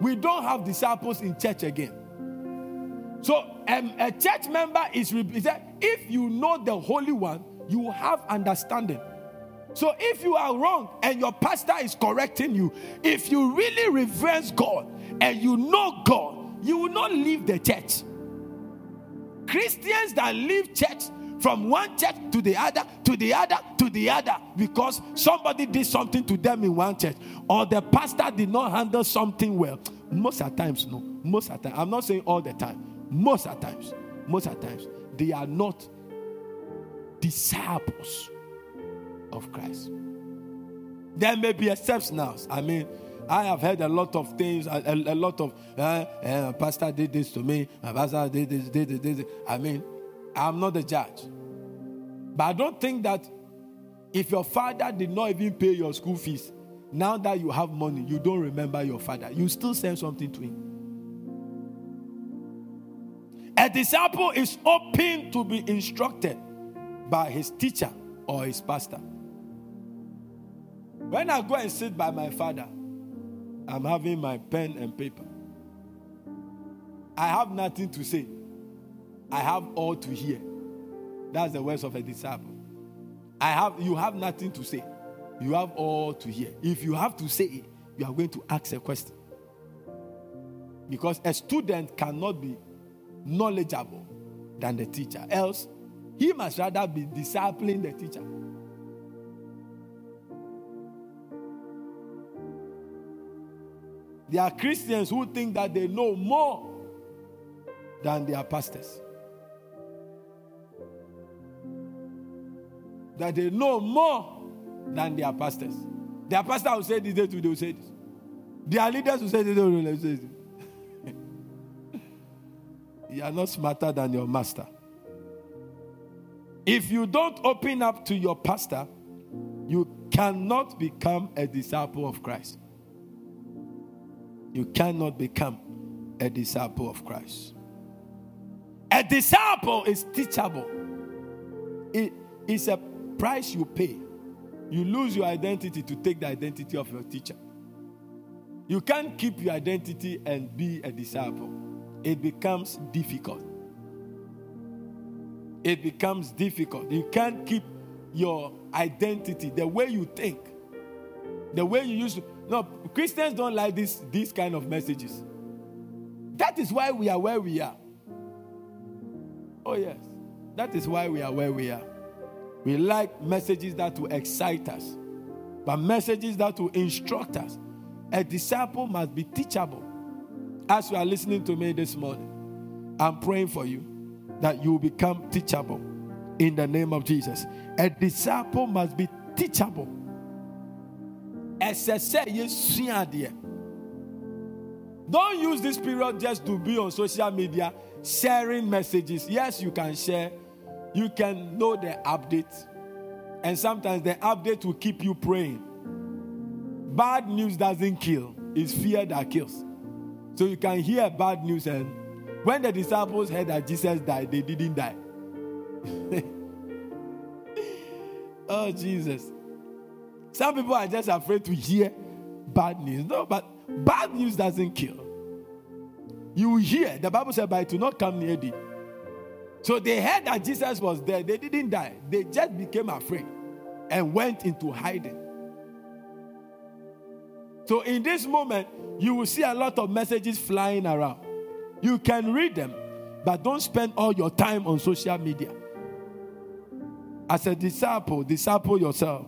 [SPEAKER 2] We don't have disciples in church again. So um, a church member is if you know the Holy One, you have understanding. So if you are wrong and your pastor is correcting you, if you really reverence God and you know God, you will not leave the church. Christians that leave church from one church to the other, to the other, to the other, because somebody did something to them in one church, or the pastor did not handle something well. Most of times, no. Most of times. I'm not saying all the time. Most of times. Most of times. They are not disciples of Christ. There may be exceptions. I mean, I have heard a lot of things, a, a, a lot of, uh, uh, pastor did this to me, my pastor did this, did this, did this. I mean, I'm not the judge. But I don't think that if your father did not even pay your school fees, now that you have money, you don't remember your father. You still send something to him. A disciple is open to be instructed by his teacher or his pastor. When I go and sit by my father, I'm having my pen and paper. I have nothing to say. I have all to hear. That's the words of a disciple. I have you have nothing to say. You have all to hear. If you have to say it, you are going to ask a question. Because a student cannot be knowledgeable than the teacher. Else, he must rather be discipling the teacher. There are Christians who think that they know more than their pastors. That they know more than their pastors. Their pastor will say this, they will say this. Their leaders will say this, they will say this. you are not smarter than your master. If you don't open up to your pastor, you cannot become a disciple of Christ. You cannot become a disciple of Christ. A disciple is teachable. It is a price you pay. You lose your identity to take the identity of your teacher. You can't keep your identity and be a disciple. It becomes difficult. It becomes difficult. You can't keep your identity, the way you think, the way you used to. No, Christians don't like this, these kind of messages. That is why we are where we are. Oh, yes. That is why we are where we are. We like messages that will excite us, but messages that will instruct us. A disciple must be teachable. As you are listening to me this morning, I'm praying for you that you will become teachable in the name of Jesus. A disciple must be teachable. Don't use this period just to be on social media sharing messages. Yes, you can share, you can know the update, and sometimes the update will keep you praying. Bad news doesn't kill, it's fear that kills. So you can hear bad news, and when the disciples heard that Jesus died, they didn't die. oh, Jesus. Some people are just afraid to hear bad news. No, but bad news doesn't kill. You hear, the Bible said, it will not come near thee. So they heard that Jesus was there. They didn't die. They just became afraid and went into hiding. So in this moment, you will see a lot of messages flying around. You can read them, but don't spend all your time on social media. As a disciple, disciple yourself.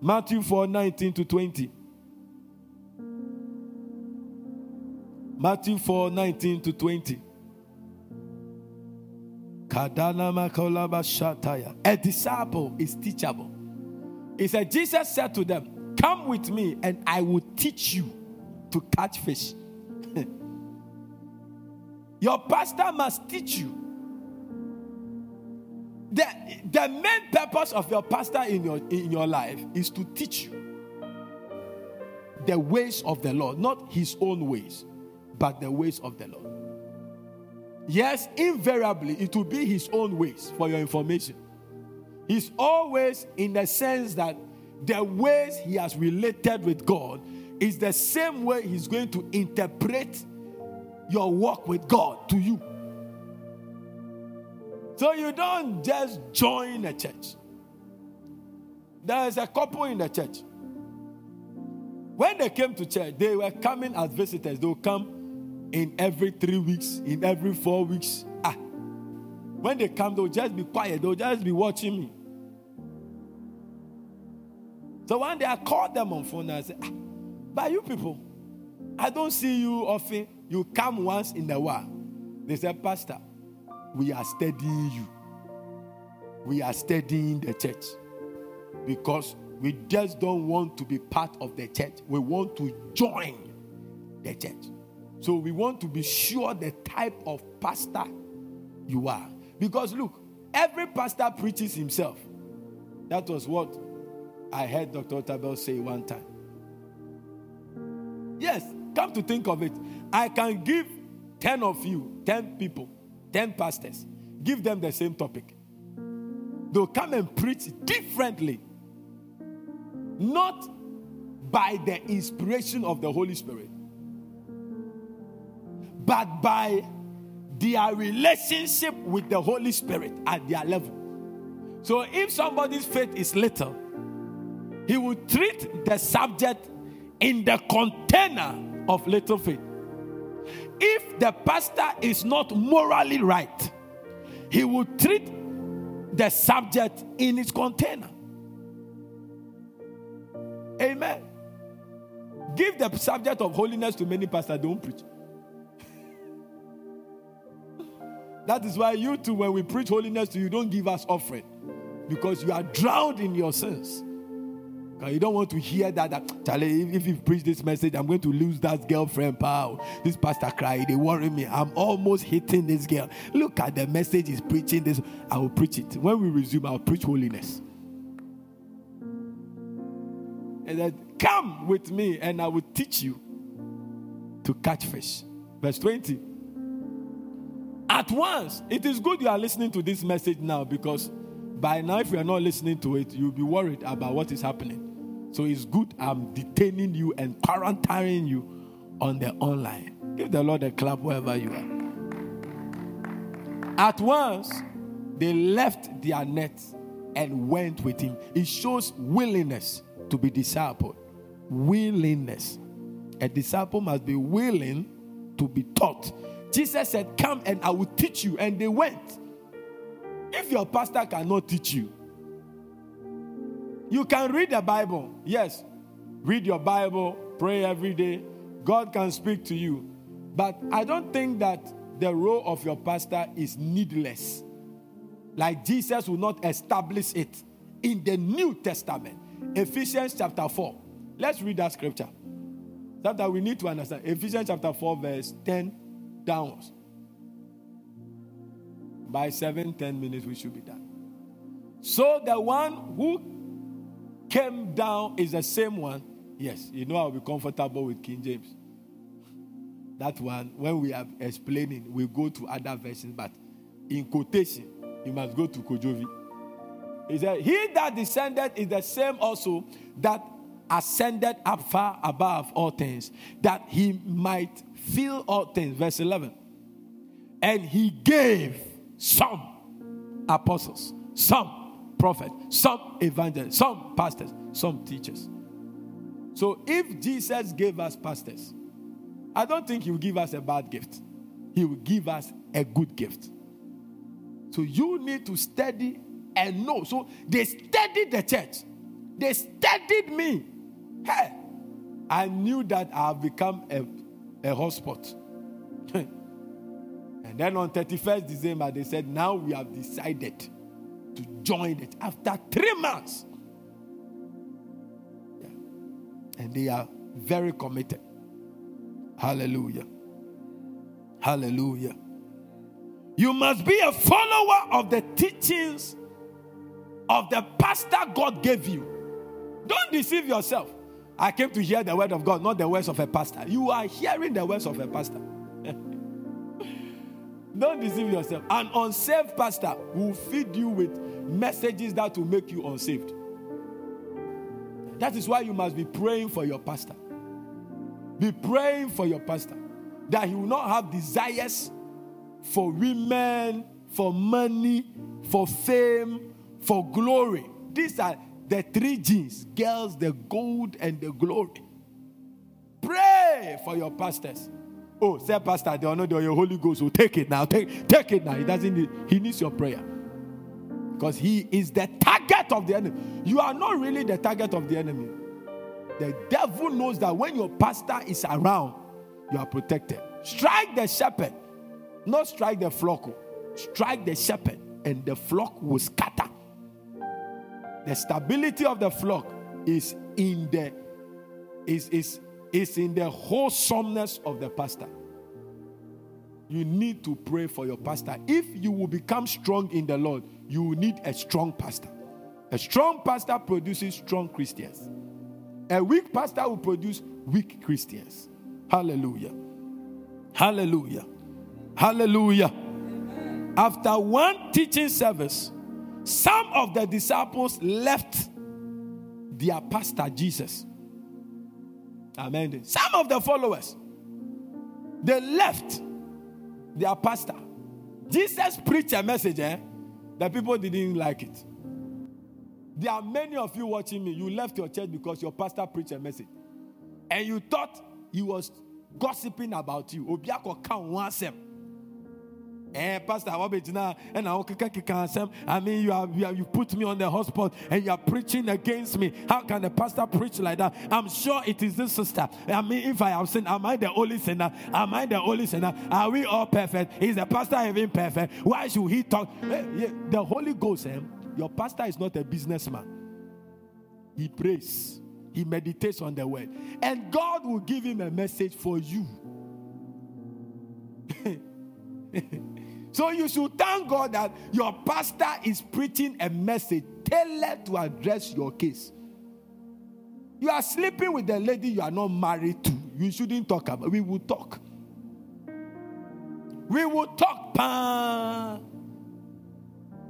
[SPEAKER 2] Matthew 4 19 to 20. Matthew 4 19 to 20. A disciple is teachable. He said, Jesus said to them, Come with me, and I will teach you to catch fish. Your pastor must teach you. The, the main purpose of your pastor in your, in your life is to teach you the ways of the Lord, not his own ways, but the ways of the Lord. Yes, invariably, it will be his own ways for your information. He's always in the sense that the ways he has related with God is the same way he's going to interpret your walk with God to you. So you don't just join a church. There is a couple in the church. When they came to church, they were coming as visitors. They will come in every three weeks, in every four weeks. Ah. When they come, they'll just be quiet. They'll just be watching me. So one day I called them on phone and I said, ah, But you people, I don't see you often. You come once in a while. They said, Pastor, we are studying you. We are studying the church because we just don't want to be part of the church. We want to join the church. So we want to be sure the type of pastor you are. Because look, every pastor preaches himself. That was what I heard Dr. Tabel say one time. Yes, come to think of it, I can give 10 of you, 10 people, 10 pastors, give them the same topic. They'll come and preach differently not by the inspiration of the Holy Spirit, but by their relationship with the Holy Spirit at their level. So if somebody's faith is little, he will treat the subject in the container of little faith. If the pastor is not morally right, he will treat the subject in its container. Amen. Give the subject of holiness to many pastors, don't preach. that is why you too, when we preach holiness to you, don't give us offering because you are drowned in your sins. You don't want to hear that, that Charlie, if, you preach this message, I'm going to lose that girlfriend, pal. This pastor cried. they worry me. I'm almost hitting this girl. Look at the message he's preaching this. I will preach it. When we resume, I'll preach holiness. And said, Come with me, and I will teach you to catch fish. Verse 20. At once, it is good you are listening to this message now because by now, if you are not listening to it, you'll be worried about what is happening. So it's good I'm detaining you and quarantining you on the online. Give the Lord a clap wherever you are. At once, they left their nets and went with him. It shows willingness to be discipled. Willingness. A disciple must be willing to be taught. Jesus said, Come and I will teach you. And they went. If your pastor cannot teach you, you can read the Bible. Yes, read your Bible, pray every day. God can speak to you. But I don't think that the role of your pastor is needless. Like Jesus will not establish it in the New Testament. Ephesians chapter 4. Let's read that scripture. That we need to understand. Ephesians chapter 4, verse 10 downwards. By 7, 10 minutes, we should be done. So the one who came down is the same one. Yes, you know I'll be comfortable with King James. That one, when we are explaining, we go to other versions, but in quotation, you must go to KJV. He said, He that descended is the same also that ascended up far above all things, that he might fill all things. Verse 11. And he gave some apostles, some prophets, some evangelists, some pastors, some teachers. So if Jesus gave us pastors, I don't think he will give us a bad gift. He will give us a good gift. So you need to study and know. So they studied the church. They studied me. Hey, I knew that I have become a, a hotspot. and then on 31st December, they said, now we have decided to join it after three months. Yeah. And they are very committed. Hallelujah. Hallelujah. You must be a follower of the teachings of the pastor God gave you. Don't deceive yourself. I came to hear the word of God, not the words of a pastor. You are hearing the words of a pastor. Don't deceive yourself. An unsaved pastor will feed you with messages that will make you unsaved. That is why you must be praying for your pastor. Be praying for your pastor that he will not have desires for women, for money, for fame, for glory. These are the three G's girls, the gold, and the glory. Pray for your pastors. Oh, say pastor, they are not your Holy Ghost. So take it now. Take, take it now. He doesn't need, he needs your prayer. Because he is the target of the enemy. You are not really the target of the enemy. The devil knows that when your pastor is around, you are protected. Strike the shepherd, not strike the flock. Oh. Strike the shepherd, and the flock will scatter. The stability of the flock is in the is is is in the wholesomeness of the pastor. You need to pray for your pastor. If you will become strong in the Lord, you need a strong pastor. A strong pastor produces strong Christians. A weak pastor will produce weak Christians. Hallelujah. Hallelujah. Hallelujah. After one teaching service, some of the disciples left their pastor Jesus. Amen. Some of the followers, they left their pastor. Jesus preached a message, eh? The people didn't like it. There are many of you watching me. You left your church because your pastor preached a message. And you thought he was gossiping about you. Obiako kan wansem. Eh, Pastor? And I mean, you have, you have you put me on the hotspot and you are preaching against me. How can the pastor preach like that? I'm sure it is this sister. I mean, if I have sinned, am I the only sinner? Am I the only sinner? Are we all perfect? Is the pastor even perfect? Why should he talk? Eh, the Holy Ghost, eh? your pastor is not a businessman. He prays, he meditates on the word, and God will give him a message for you. so you should thank God that your pastor is preaching a message tailored to address your case. You are sleeping with the lady you are not married to. You shouldn't talk about. We will talk. We will talk.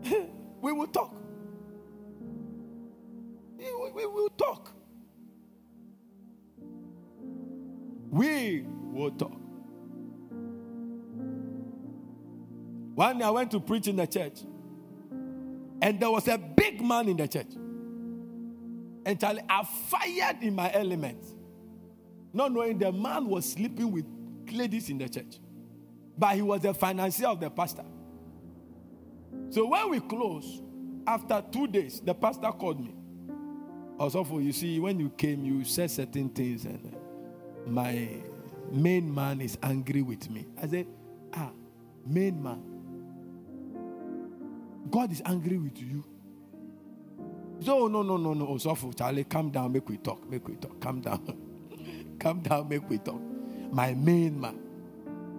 [SPEAKER 2] We will talk. We will talk. We will talk. One day I went to preach in the church, and there was a big man in the church. And Charlie, I fired in my element, not knowing the man was sleeping with ladies in the church, but he was the financier of the pastor. So when we closed, after two days, the pastor called me. Also, you see, when you came, you said certain things, and my main man is angry with me. I said, Ah, main man, God is angry with you. So oh, no, no, no, no. Oh, Osofo, Charlie, calm down, make we talk, make we talk. Calm down, calm down, make we talk. My main man,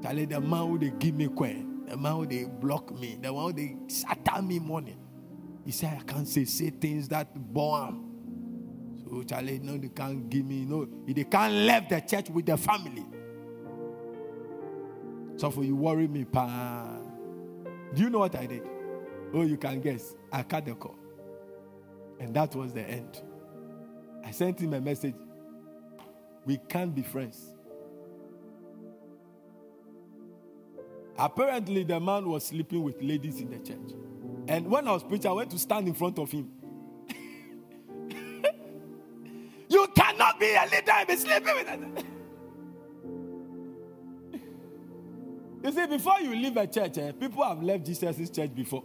[SPEAKER 2] Charlie, the man who they give me coin, the man who they block me, the one who they shatter me money. He said, I can't say say things that bomb. So Charlie, no, they can't give me no. They can't leave the church with the family. So for you worry me, pa. Do you know what I did? Oh, you can guess. I cut the call. And that was the end. I sent him a message. We can't be friends. Apparently, the man was sleeping with ladies in the church. And when I was preaching, I went to stand in front of him. you cannot be a leader and be sleeping with them. you see, before you leave a church, eh, people have left Jesus' church before.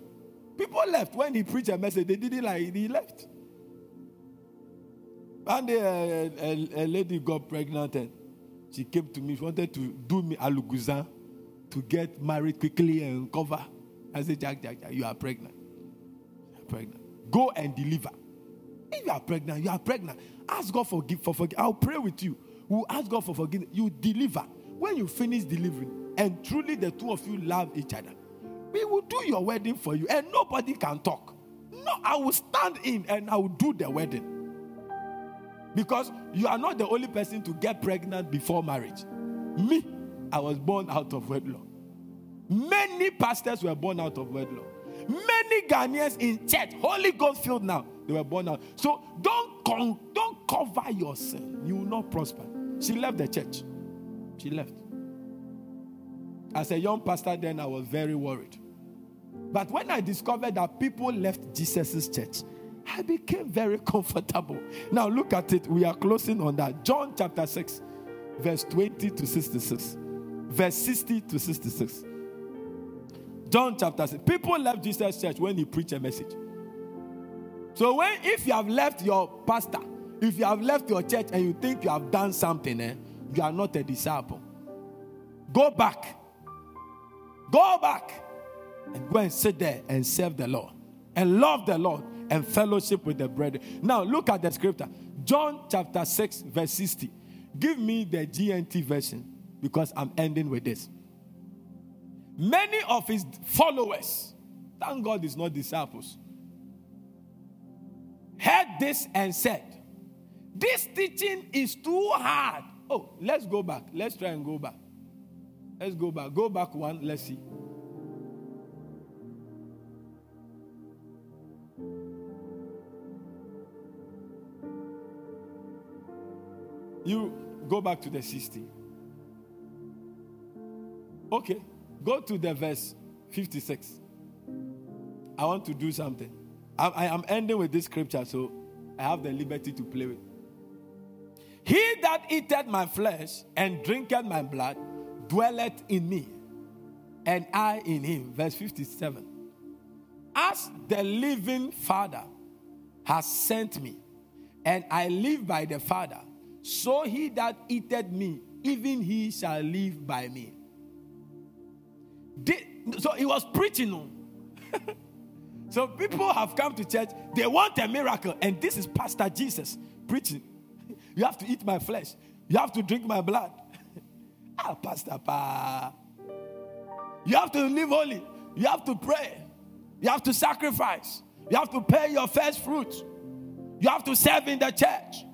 [SPEAKER 2] People left when he preached a message. They didn't like it. He left. Day, a, uh, a, a lady got pregnant and she came to me. She wanted to do me aluguzan to get married quickly and cover. I said, Jack, Jack, Jack, you are pregnant. You are pregnant. Go and deliver. If you are pregnant, you are pregnant. Ask God for for forgiveness. I'll pray with you. We'll ask God for forgiveness. You deliver. When you finish delivering, and truly the two of you love each other, we will do your wedding for you, and nobody can talk. No, I will stand in and I will do the wedding. Because you are not the only person to get pregnant before marriage. Me, I was born out of wedlock. Many pastors were born out of wedlock. Many Ghanaians in church, Holy Ghost filled now, they were born out. So don't con- don't cover your sin. You will not prosper. She left the church. She left. As a young pastor, then I was very worried. But when I discovered that people left Jesus' church I became very comfortable. Now look at it. We are closing on that. John chapter 6, verse 20 to 66. Verse 60 to 66. John chapter 6. People left Jesus church when he preached a message. So when if you have left your pastor, if you have left your church and you think you have done something, eh, you are not a disciple. Go back. Go back and go and sit there and serve the Lord and love the Lord and fellowship with the brethren. Now look at the scripture. John chapter 6, verse 60. Give me the GNT version because I'm ending with this. Many of his followers, thank God it's not disciples, heard this and said, This teaching is too hard. Oh, let's go back. Let's try and go back. Let's go back. Go back one. Let's see. You go back to the 60. Okay. Go to the verse 56. I want to do something. I, I am ending with this scripture, so I have the liberty to play with. He that eateth my flesh and drinketh my blood dwelleth in me, and I in him. Verse 57. As the living Father has sent me, and I live by the Father, so he that eateth me, even he shall live by me. Did- so he was preaching. so people have come to church, they want a miracle, and this is Pastor Jesus preaching. You have to eat my flesh, you have to drink my blood. ah, Pastor Pa. You have to live holy, you have to pray, you have to sacrifice, you have to pay your first fruits, you have to serve in the church,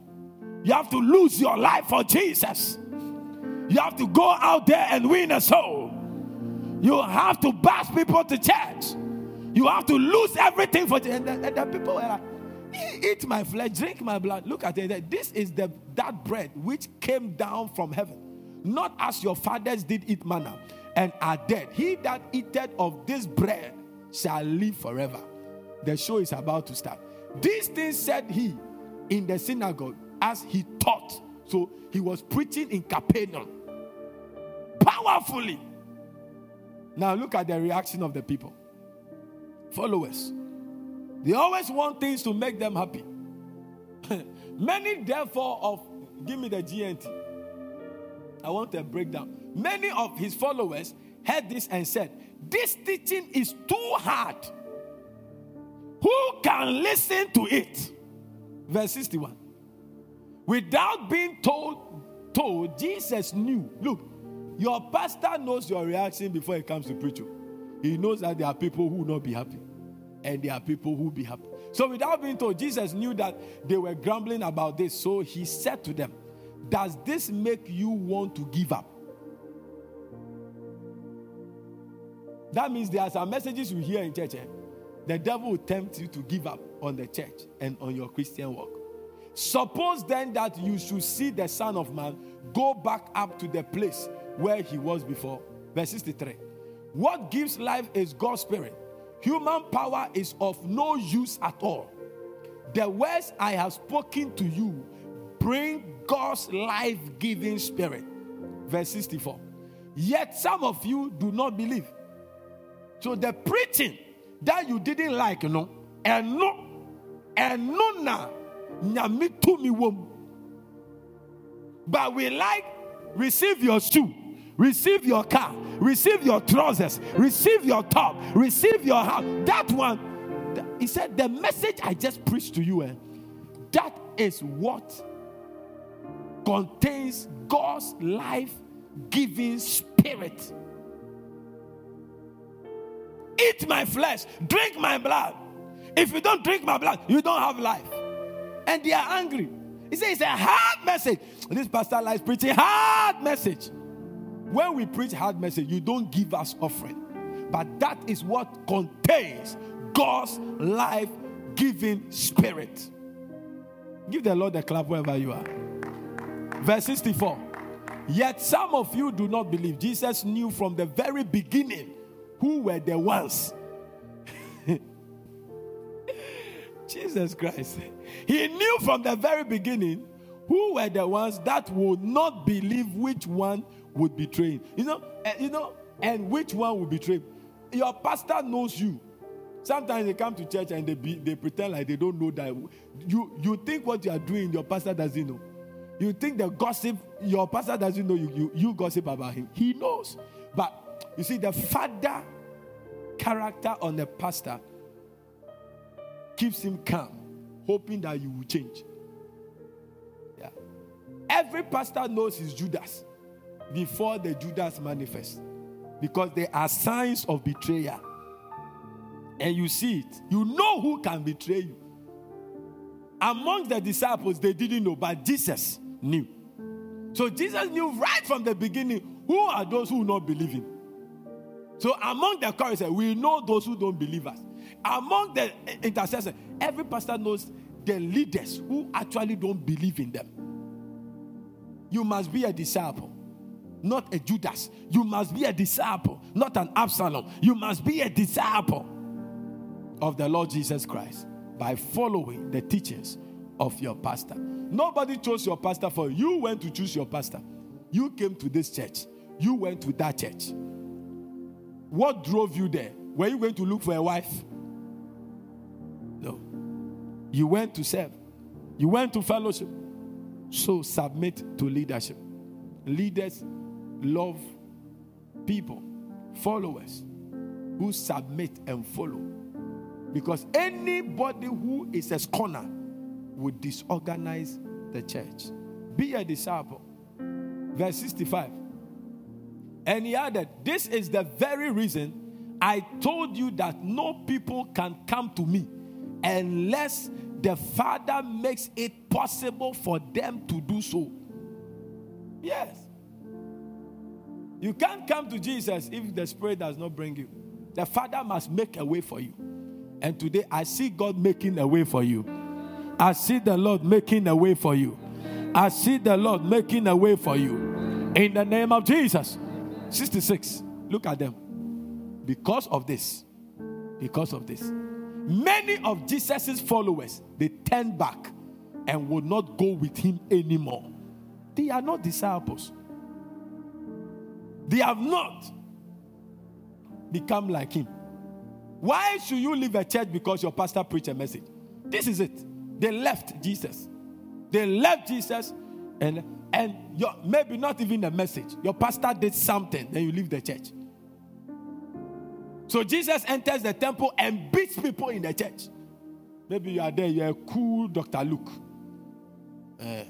[SPEAKER 2] you have to lose your life for Jesus. You have to go out there and win a soul. You have to bash people to church. You have to lose everything for and the, and the people were like, "E- eat my flesh, drink my blood. Look at it. This is the that bread which came down from heaven, not as your fathers did eat manna and are dead. He that eateth of this bread shall live forever. The show is about to start. These things said he in the synagogue as he taught. So he was preaching in Capernaum powerfully. Now look at the reaction of the people. Followers. They always want things to make them happy. Many, therefore, of give me the GNT. I want a breakdown. Many of his followers heard this and said, This teaching is too hard. Who can listen to it? Verse 61. Without being told, told, Jesus knew. Look, your pastor knows your reaction before he comes to preach you. He knows that there are people who will not be happy, and there are people who will be happy. So, without being told, Jesus knew that they were grumbling about this. So he said to them, Does this make you want to give up? That means there are some messages you hear in church. eh? The devil will tempt you to give up on the church and on your Christian walk. Suppose then that you should see the Son of Man go back up to the place where he was before. Verse 63. What gives life is God's Spirit. Human power is of no use at all. The words I have spoken to you bring God's life giving Spirit. Verse 64. Yet some of you do not believe. So the preaching that you didn't like, you know, and no, and no na, nyame tumi wom. But we like receive your shoe, receive your car, receive your trousers, receive your top, receive your house. That one, he said, the message I just preached to you, eh, that is what contains God's life giving spirit. Eat my flesh, drink my blood. If you don't drink my blood, you don't have life. And they are angry. He says it's a hard message. This pastor likes preaching hard message. When we preach hard message, you don't give us offering. But that is what contains God's life giving spirit. Give the Lord a clap wherever you are. Verse 64. Yet some of you do not believe. Jesus knew from the very beginning who were the ones. Jesus Christ. He knew from the very beginning who were the ones that would not believe which one would betray him. You know, eh, you know, and which one would betray him. Your pastor knows you. Sometimes they come to church and they be, they pretend like they don't know that you you think what you are doing, your pastor doesn't know. You think the gossip, your pastor doesn't know you, you, you gossip about him. He knows. But you see, the father character on the pastor keeps him calm, hoping that you will change. Yeah. Every pastor knows his Judas before the Judas manifests because there are signs of betrayal. And you see it. You know who can betray you. Among the disciples, they didn't know, but Jesus knew. So Jesus knew right from the beginning who are those who not believe him. So among the chorus, we know those who don't believe us. Among the intercessors, every pastor knows the leaders who actually don't believe in them. You must be a disciple, not a Judas. You must be a disciple, not an Absalom. You must be a disciple of the Lord Jesus Christ by following the teachings of your pastor. Nobody chose your pastor for you. You went to choose your pastor. You came to this church. You went to that church. What drove you there? Were you going to look for a wife? You went to serve. You went to fellowship. So submit to leadership. Leaders love people, followers who submit and follow. Because anybody who is a scorner would disorganize the church. Be a disciple. Verse 65. And he added, This is the very reason I told you that no people can come to me unless the Father makes it possible for them to do so. Yes. You can't come to Jesus if the Spirit does not bring you. The Father must make a way for you. And today I see God making a way for you. I see the Lord making a way for you. I see the Lord making a way for you. In the name of Jesus. 66. Look at them. Because of this, because of this, many of Jesus' followers they turned back and will not go with him anymore. They are not disciples. They have not become like him. Why should you leave a church because your pastor preached a message? This is it. They left Jesus. They left Jesus and and your, maybe not even a message. Your pastor did something, then you leave the church. So Jesus enters the temple and beats people in the church. Maybe you are there, you're a cool Dr. Luke. Uh,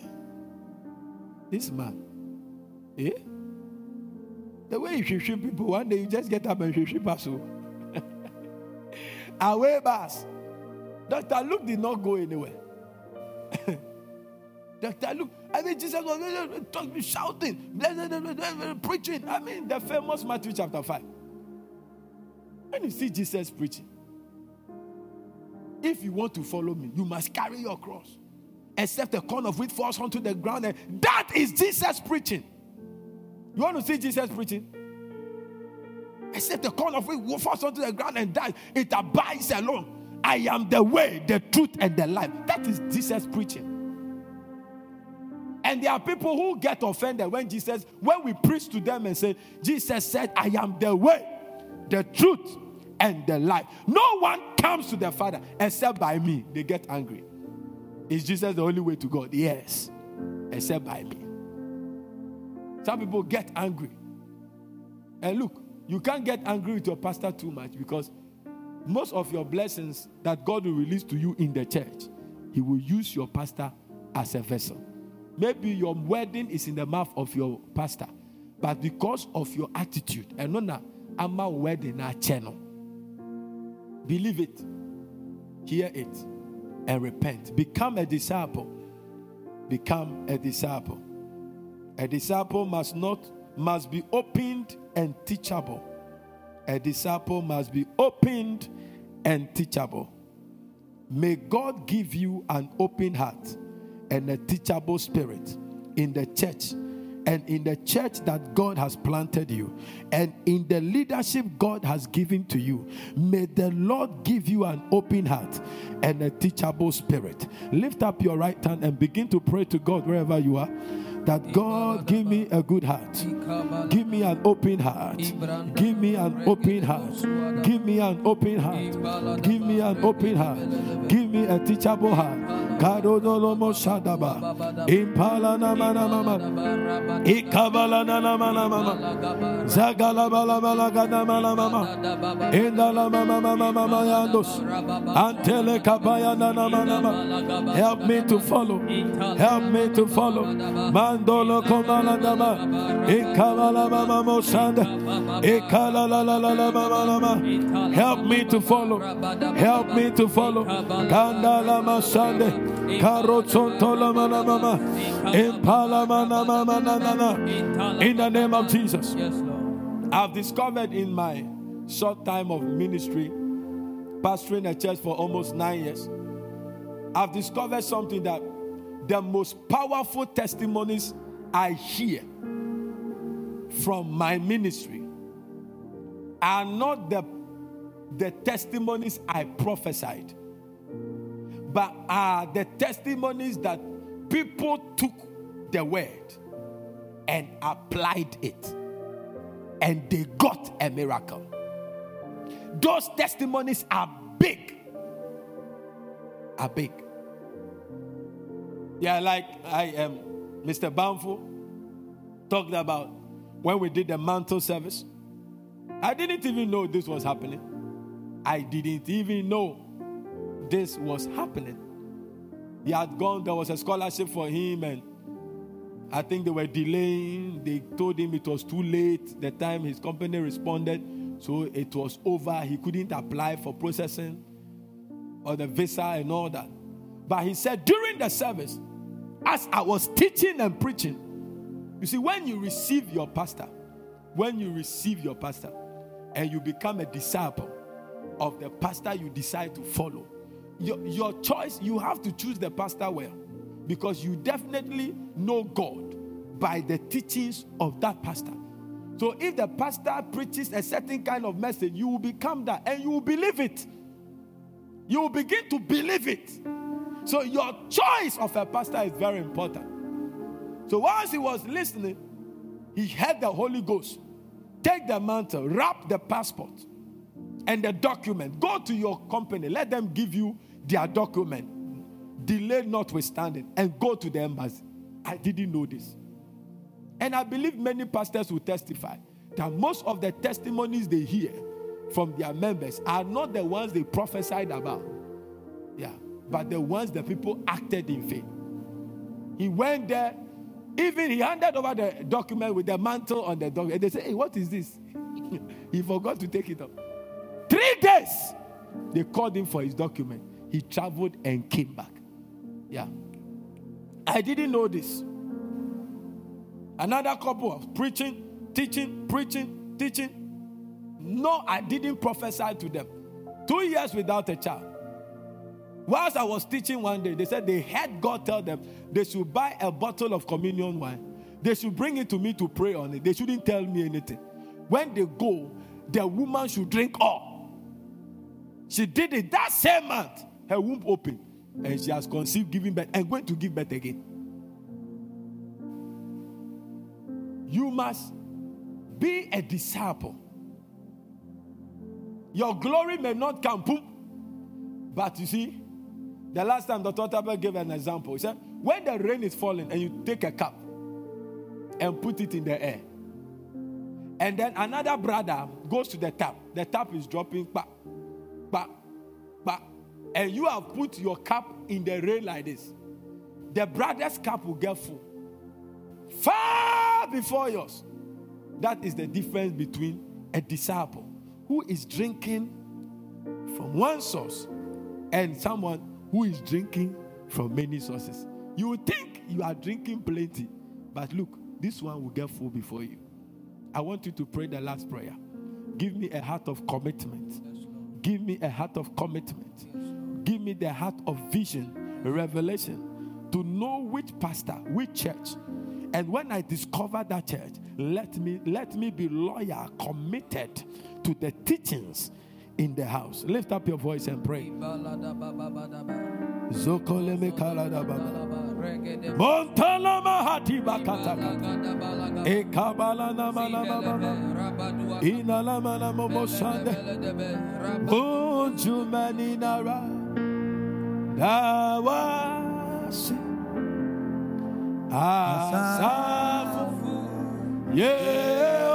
[SPEAKER 2] this man, eh? The way you shoot people, one day you just get up and shoot us. Away, boss. Dr. Luke did not go anywhere. Dr. Luke, I mean, Jesus was talking, shouting, preaching. I mean, the famous Matthew chapter 5. When you see Jesus preaching, if you want to follow me, you must carry your cross. Except the corn of wheat falls onto the ground. And that is Jesus preaching. You want to see Jesus preaching? Except the corn of wheat falls onto the ground and dies. It abides alone. I am the way, the truth, and the life. That is Jesus preaching. And there are people who get offended when Jesus, when we preach to them and say, Jesus said, I am the way, the truth, and the life. No one comes to the Father except by me. They get angry. Is Jesus the only way to God? Yes, except by me. Some people get angry. And look, you can't get angry with your pastor too much because most of your blessings that God will release to you in the church, He will use your pastor as a vessel. Maybe your wedding is in the mouth of your pastor, but because of your attitude, and no, I'm a wedding a channel. Believe it, hear it, and repent. Become a disciple. Become a disciple. A disciple must not must be opened and teachable. A disciple must be opened and teachable. May God give you an open heart and a teachable spirit in the church and in the church that God has planted you and in the leadership God has given to you, may the Lord give you an open heart and a teachable spirit. Lift up your right hand and begin to pray to God wherever you are that God give me a good heart. Give me an open heart. Give me an open heart. Give me an open heart. Give me an open heart. Me a teachable heart. Shadaba. Impala Mama. Ikabala Mama. Mama. Mama Mama Mama Yandos. Antele Kabaya. Help me to follow. Help me to follow. Mandolo Komala Dama. Ikabala Mama. Ikala La La La La Mama Mama. Help me to follow. Help me to follow. Kandala Masande. Karotsontolo Mana Mama. Impala Mana Mama. In the name of Jesus.
[SPEAKER 3] Yes, Lord.
[SPEAKER 2] I've discovered in my short time of ministry, pastoring a church for almost nine years, I've discovered something that the most powerful testimonies I hear from my ministry are not the, the testimonies I prophesied, but the testimonies that people took the word and applied it and they got a miracle. Those testimonies are big. Are big. Yeah, like I am Mr. Banfo talked about when we did the mantle service. I didn't even know this was happening. I didn't even know this was happening. He had gone, there was a scholarship for him, and I think they were delaying. They told him it was too late. The time his company responded, so it was over. He couldn't apply for processing or the visa and all that. But he said during the service, as I was teaching and preaching, you see, when you receive your pastor, when you receive your pastor and you become a disciple of the pastor you decide to follow, your, your choice, you have to choose the pastor well because you definitely know God by the teachings of that pastor. So if the pastor preaches a certain kind of message, you will become that and you will believe it. You will begin to believe it. So your choice of a pastor is very important. So once he was listening, he heard the Holy Ghost. Take the mantle, wrap the passport and the document. Go to your company, let them give you their document, delay notwithstanding, and go to the embassy. I didn't know this. And I believe many pastors will testify that most of the testimonies they hear from their members are not the ones they prophesied about. Yeah, but the ones the people acted in faith. He went there, even he handed over the document with the mantle on the document. And they say, Hey, what is this? he forgot to take it up. Three days, they called him for his document. He traveled and came back. Yeah. I didn't know this. Another couple of preaching, teaching, preaching, teaching. No, I didn't prophesy to them. Two years without a child. Whilst I was teaching one day, they said they had God tell them they should buy a bottle of communion wine. They should bring it to me to pray on it. They shouldn't tell me anything. When they go, the woman should drink all. She did it that same month. Her womb open and she has conceived, giving birth, and going to give birth again. You must be a disciple. Your glory may not come, boom, but you see, the last time Dr. Tabel gave an example, he said, when the rain is falling and you take a cup and put it in the air, and then another brother goes to the tap, the tap is dropping, back, back, and you have put your cup in the rain like this, the brother's cup will get full far before yours. That is the difference between a disciple who is drinking from one source and someone who is drinking from many sources. You think you are drinking plenty, but look, this one will get full before you. I want you to pray the last prayer. Give me a heart of commitment. Give me a heart of commitment. Give me the heart of vision, revelation, to know which pastor, which church, And when I discover that church, let me let me be loyal, committed to the teachings in the house. Lift up your voice and pray. Zokole kalada baba. Montala mahati bakata. Kabala na mana mama. Ina la mana momo shande. Unju nara. Dawasi. Asafu. Yehovah.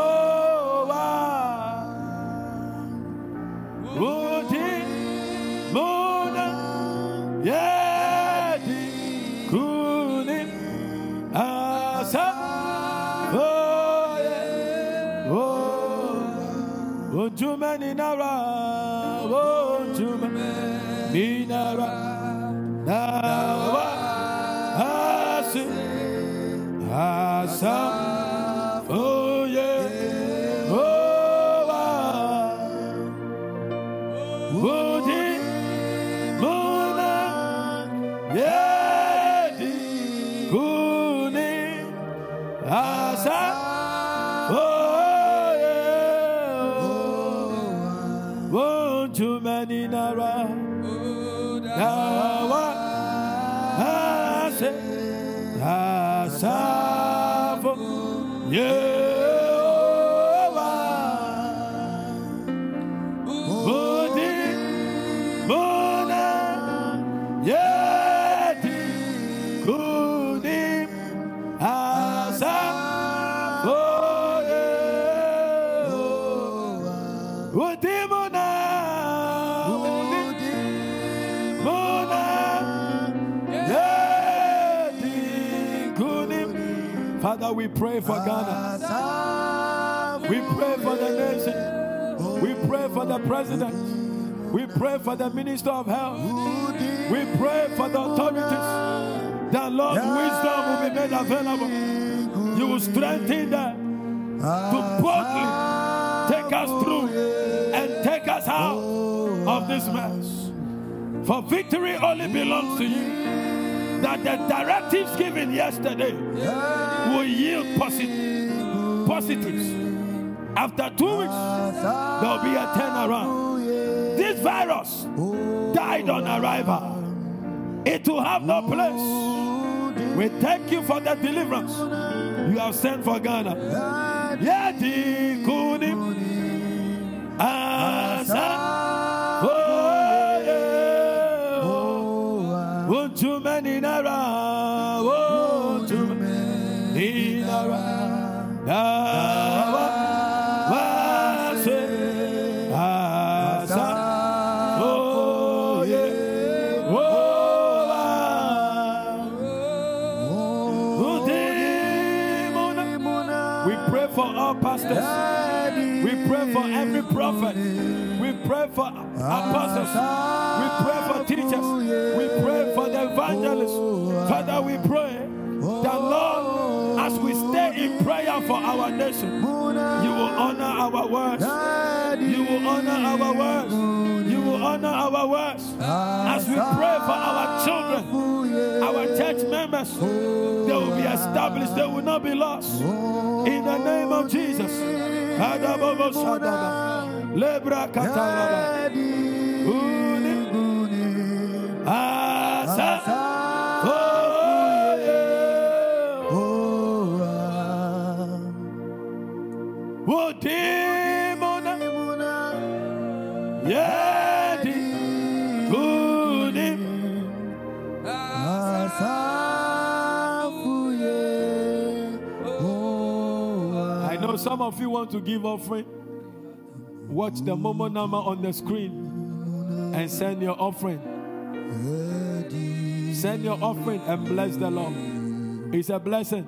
[SPEAKER 2] Nawa we pray for Ghana we pray for the nation we pray for the president. We pray for the minister of health. We pray for the authorities. That Lord, wisdom will be made available. You will strengthen them to boldly take us through and take us out of this mess. For victory only belongs to you. That the directives given yesterday will yield posit- positives. After two weeks, there will be a turnaround. This virus died on arrival. It will have no place. We thank you for the deliverance you have sent for Ghana. Yadi We pray for teachers. We pray for the evangelists. Father, we pray that Lord, as we stay in prayer for our nation, you will honor our words. You will honor our words. You will honor our words. As we pray for our children, our church members, they will be established. They will not be lost. In the name of Jesus. Lebra kataraba. Some of you want to give offering. Watch the Momo number on the screen and send your offering. Send your offering and bless the Lord. It's a blessing.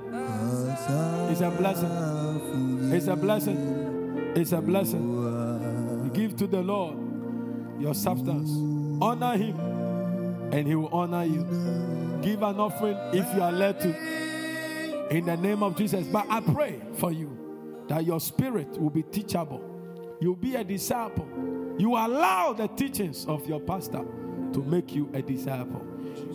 [SPEAKER 2] It's a blessing. It's a blessing. It's a blessing. Give to the Lord your substance. Honor Him, and He will honor you. Give an offering if you are led to. In the name of Jesus. But I pray for you that your spirit will be teachable. You'll be a disciple. You allow the teachings of your pastor to make you a disciple.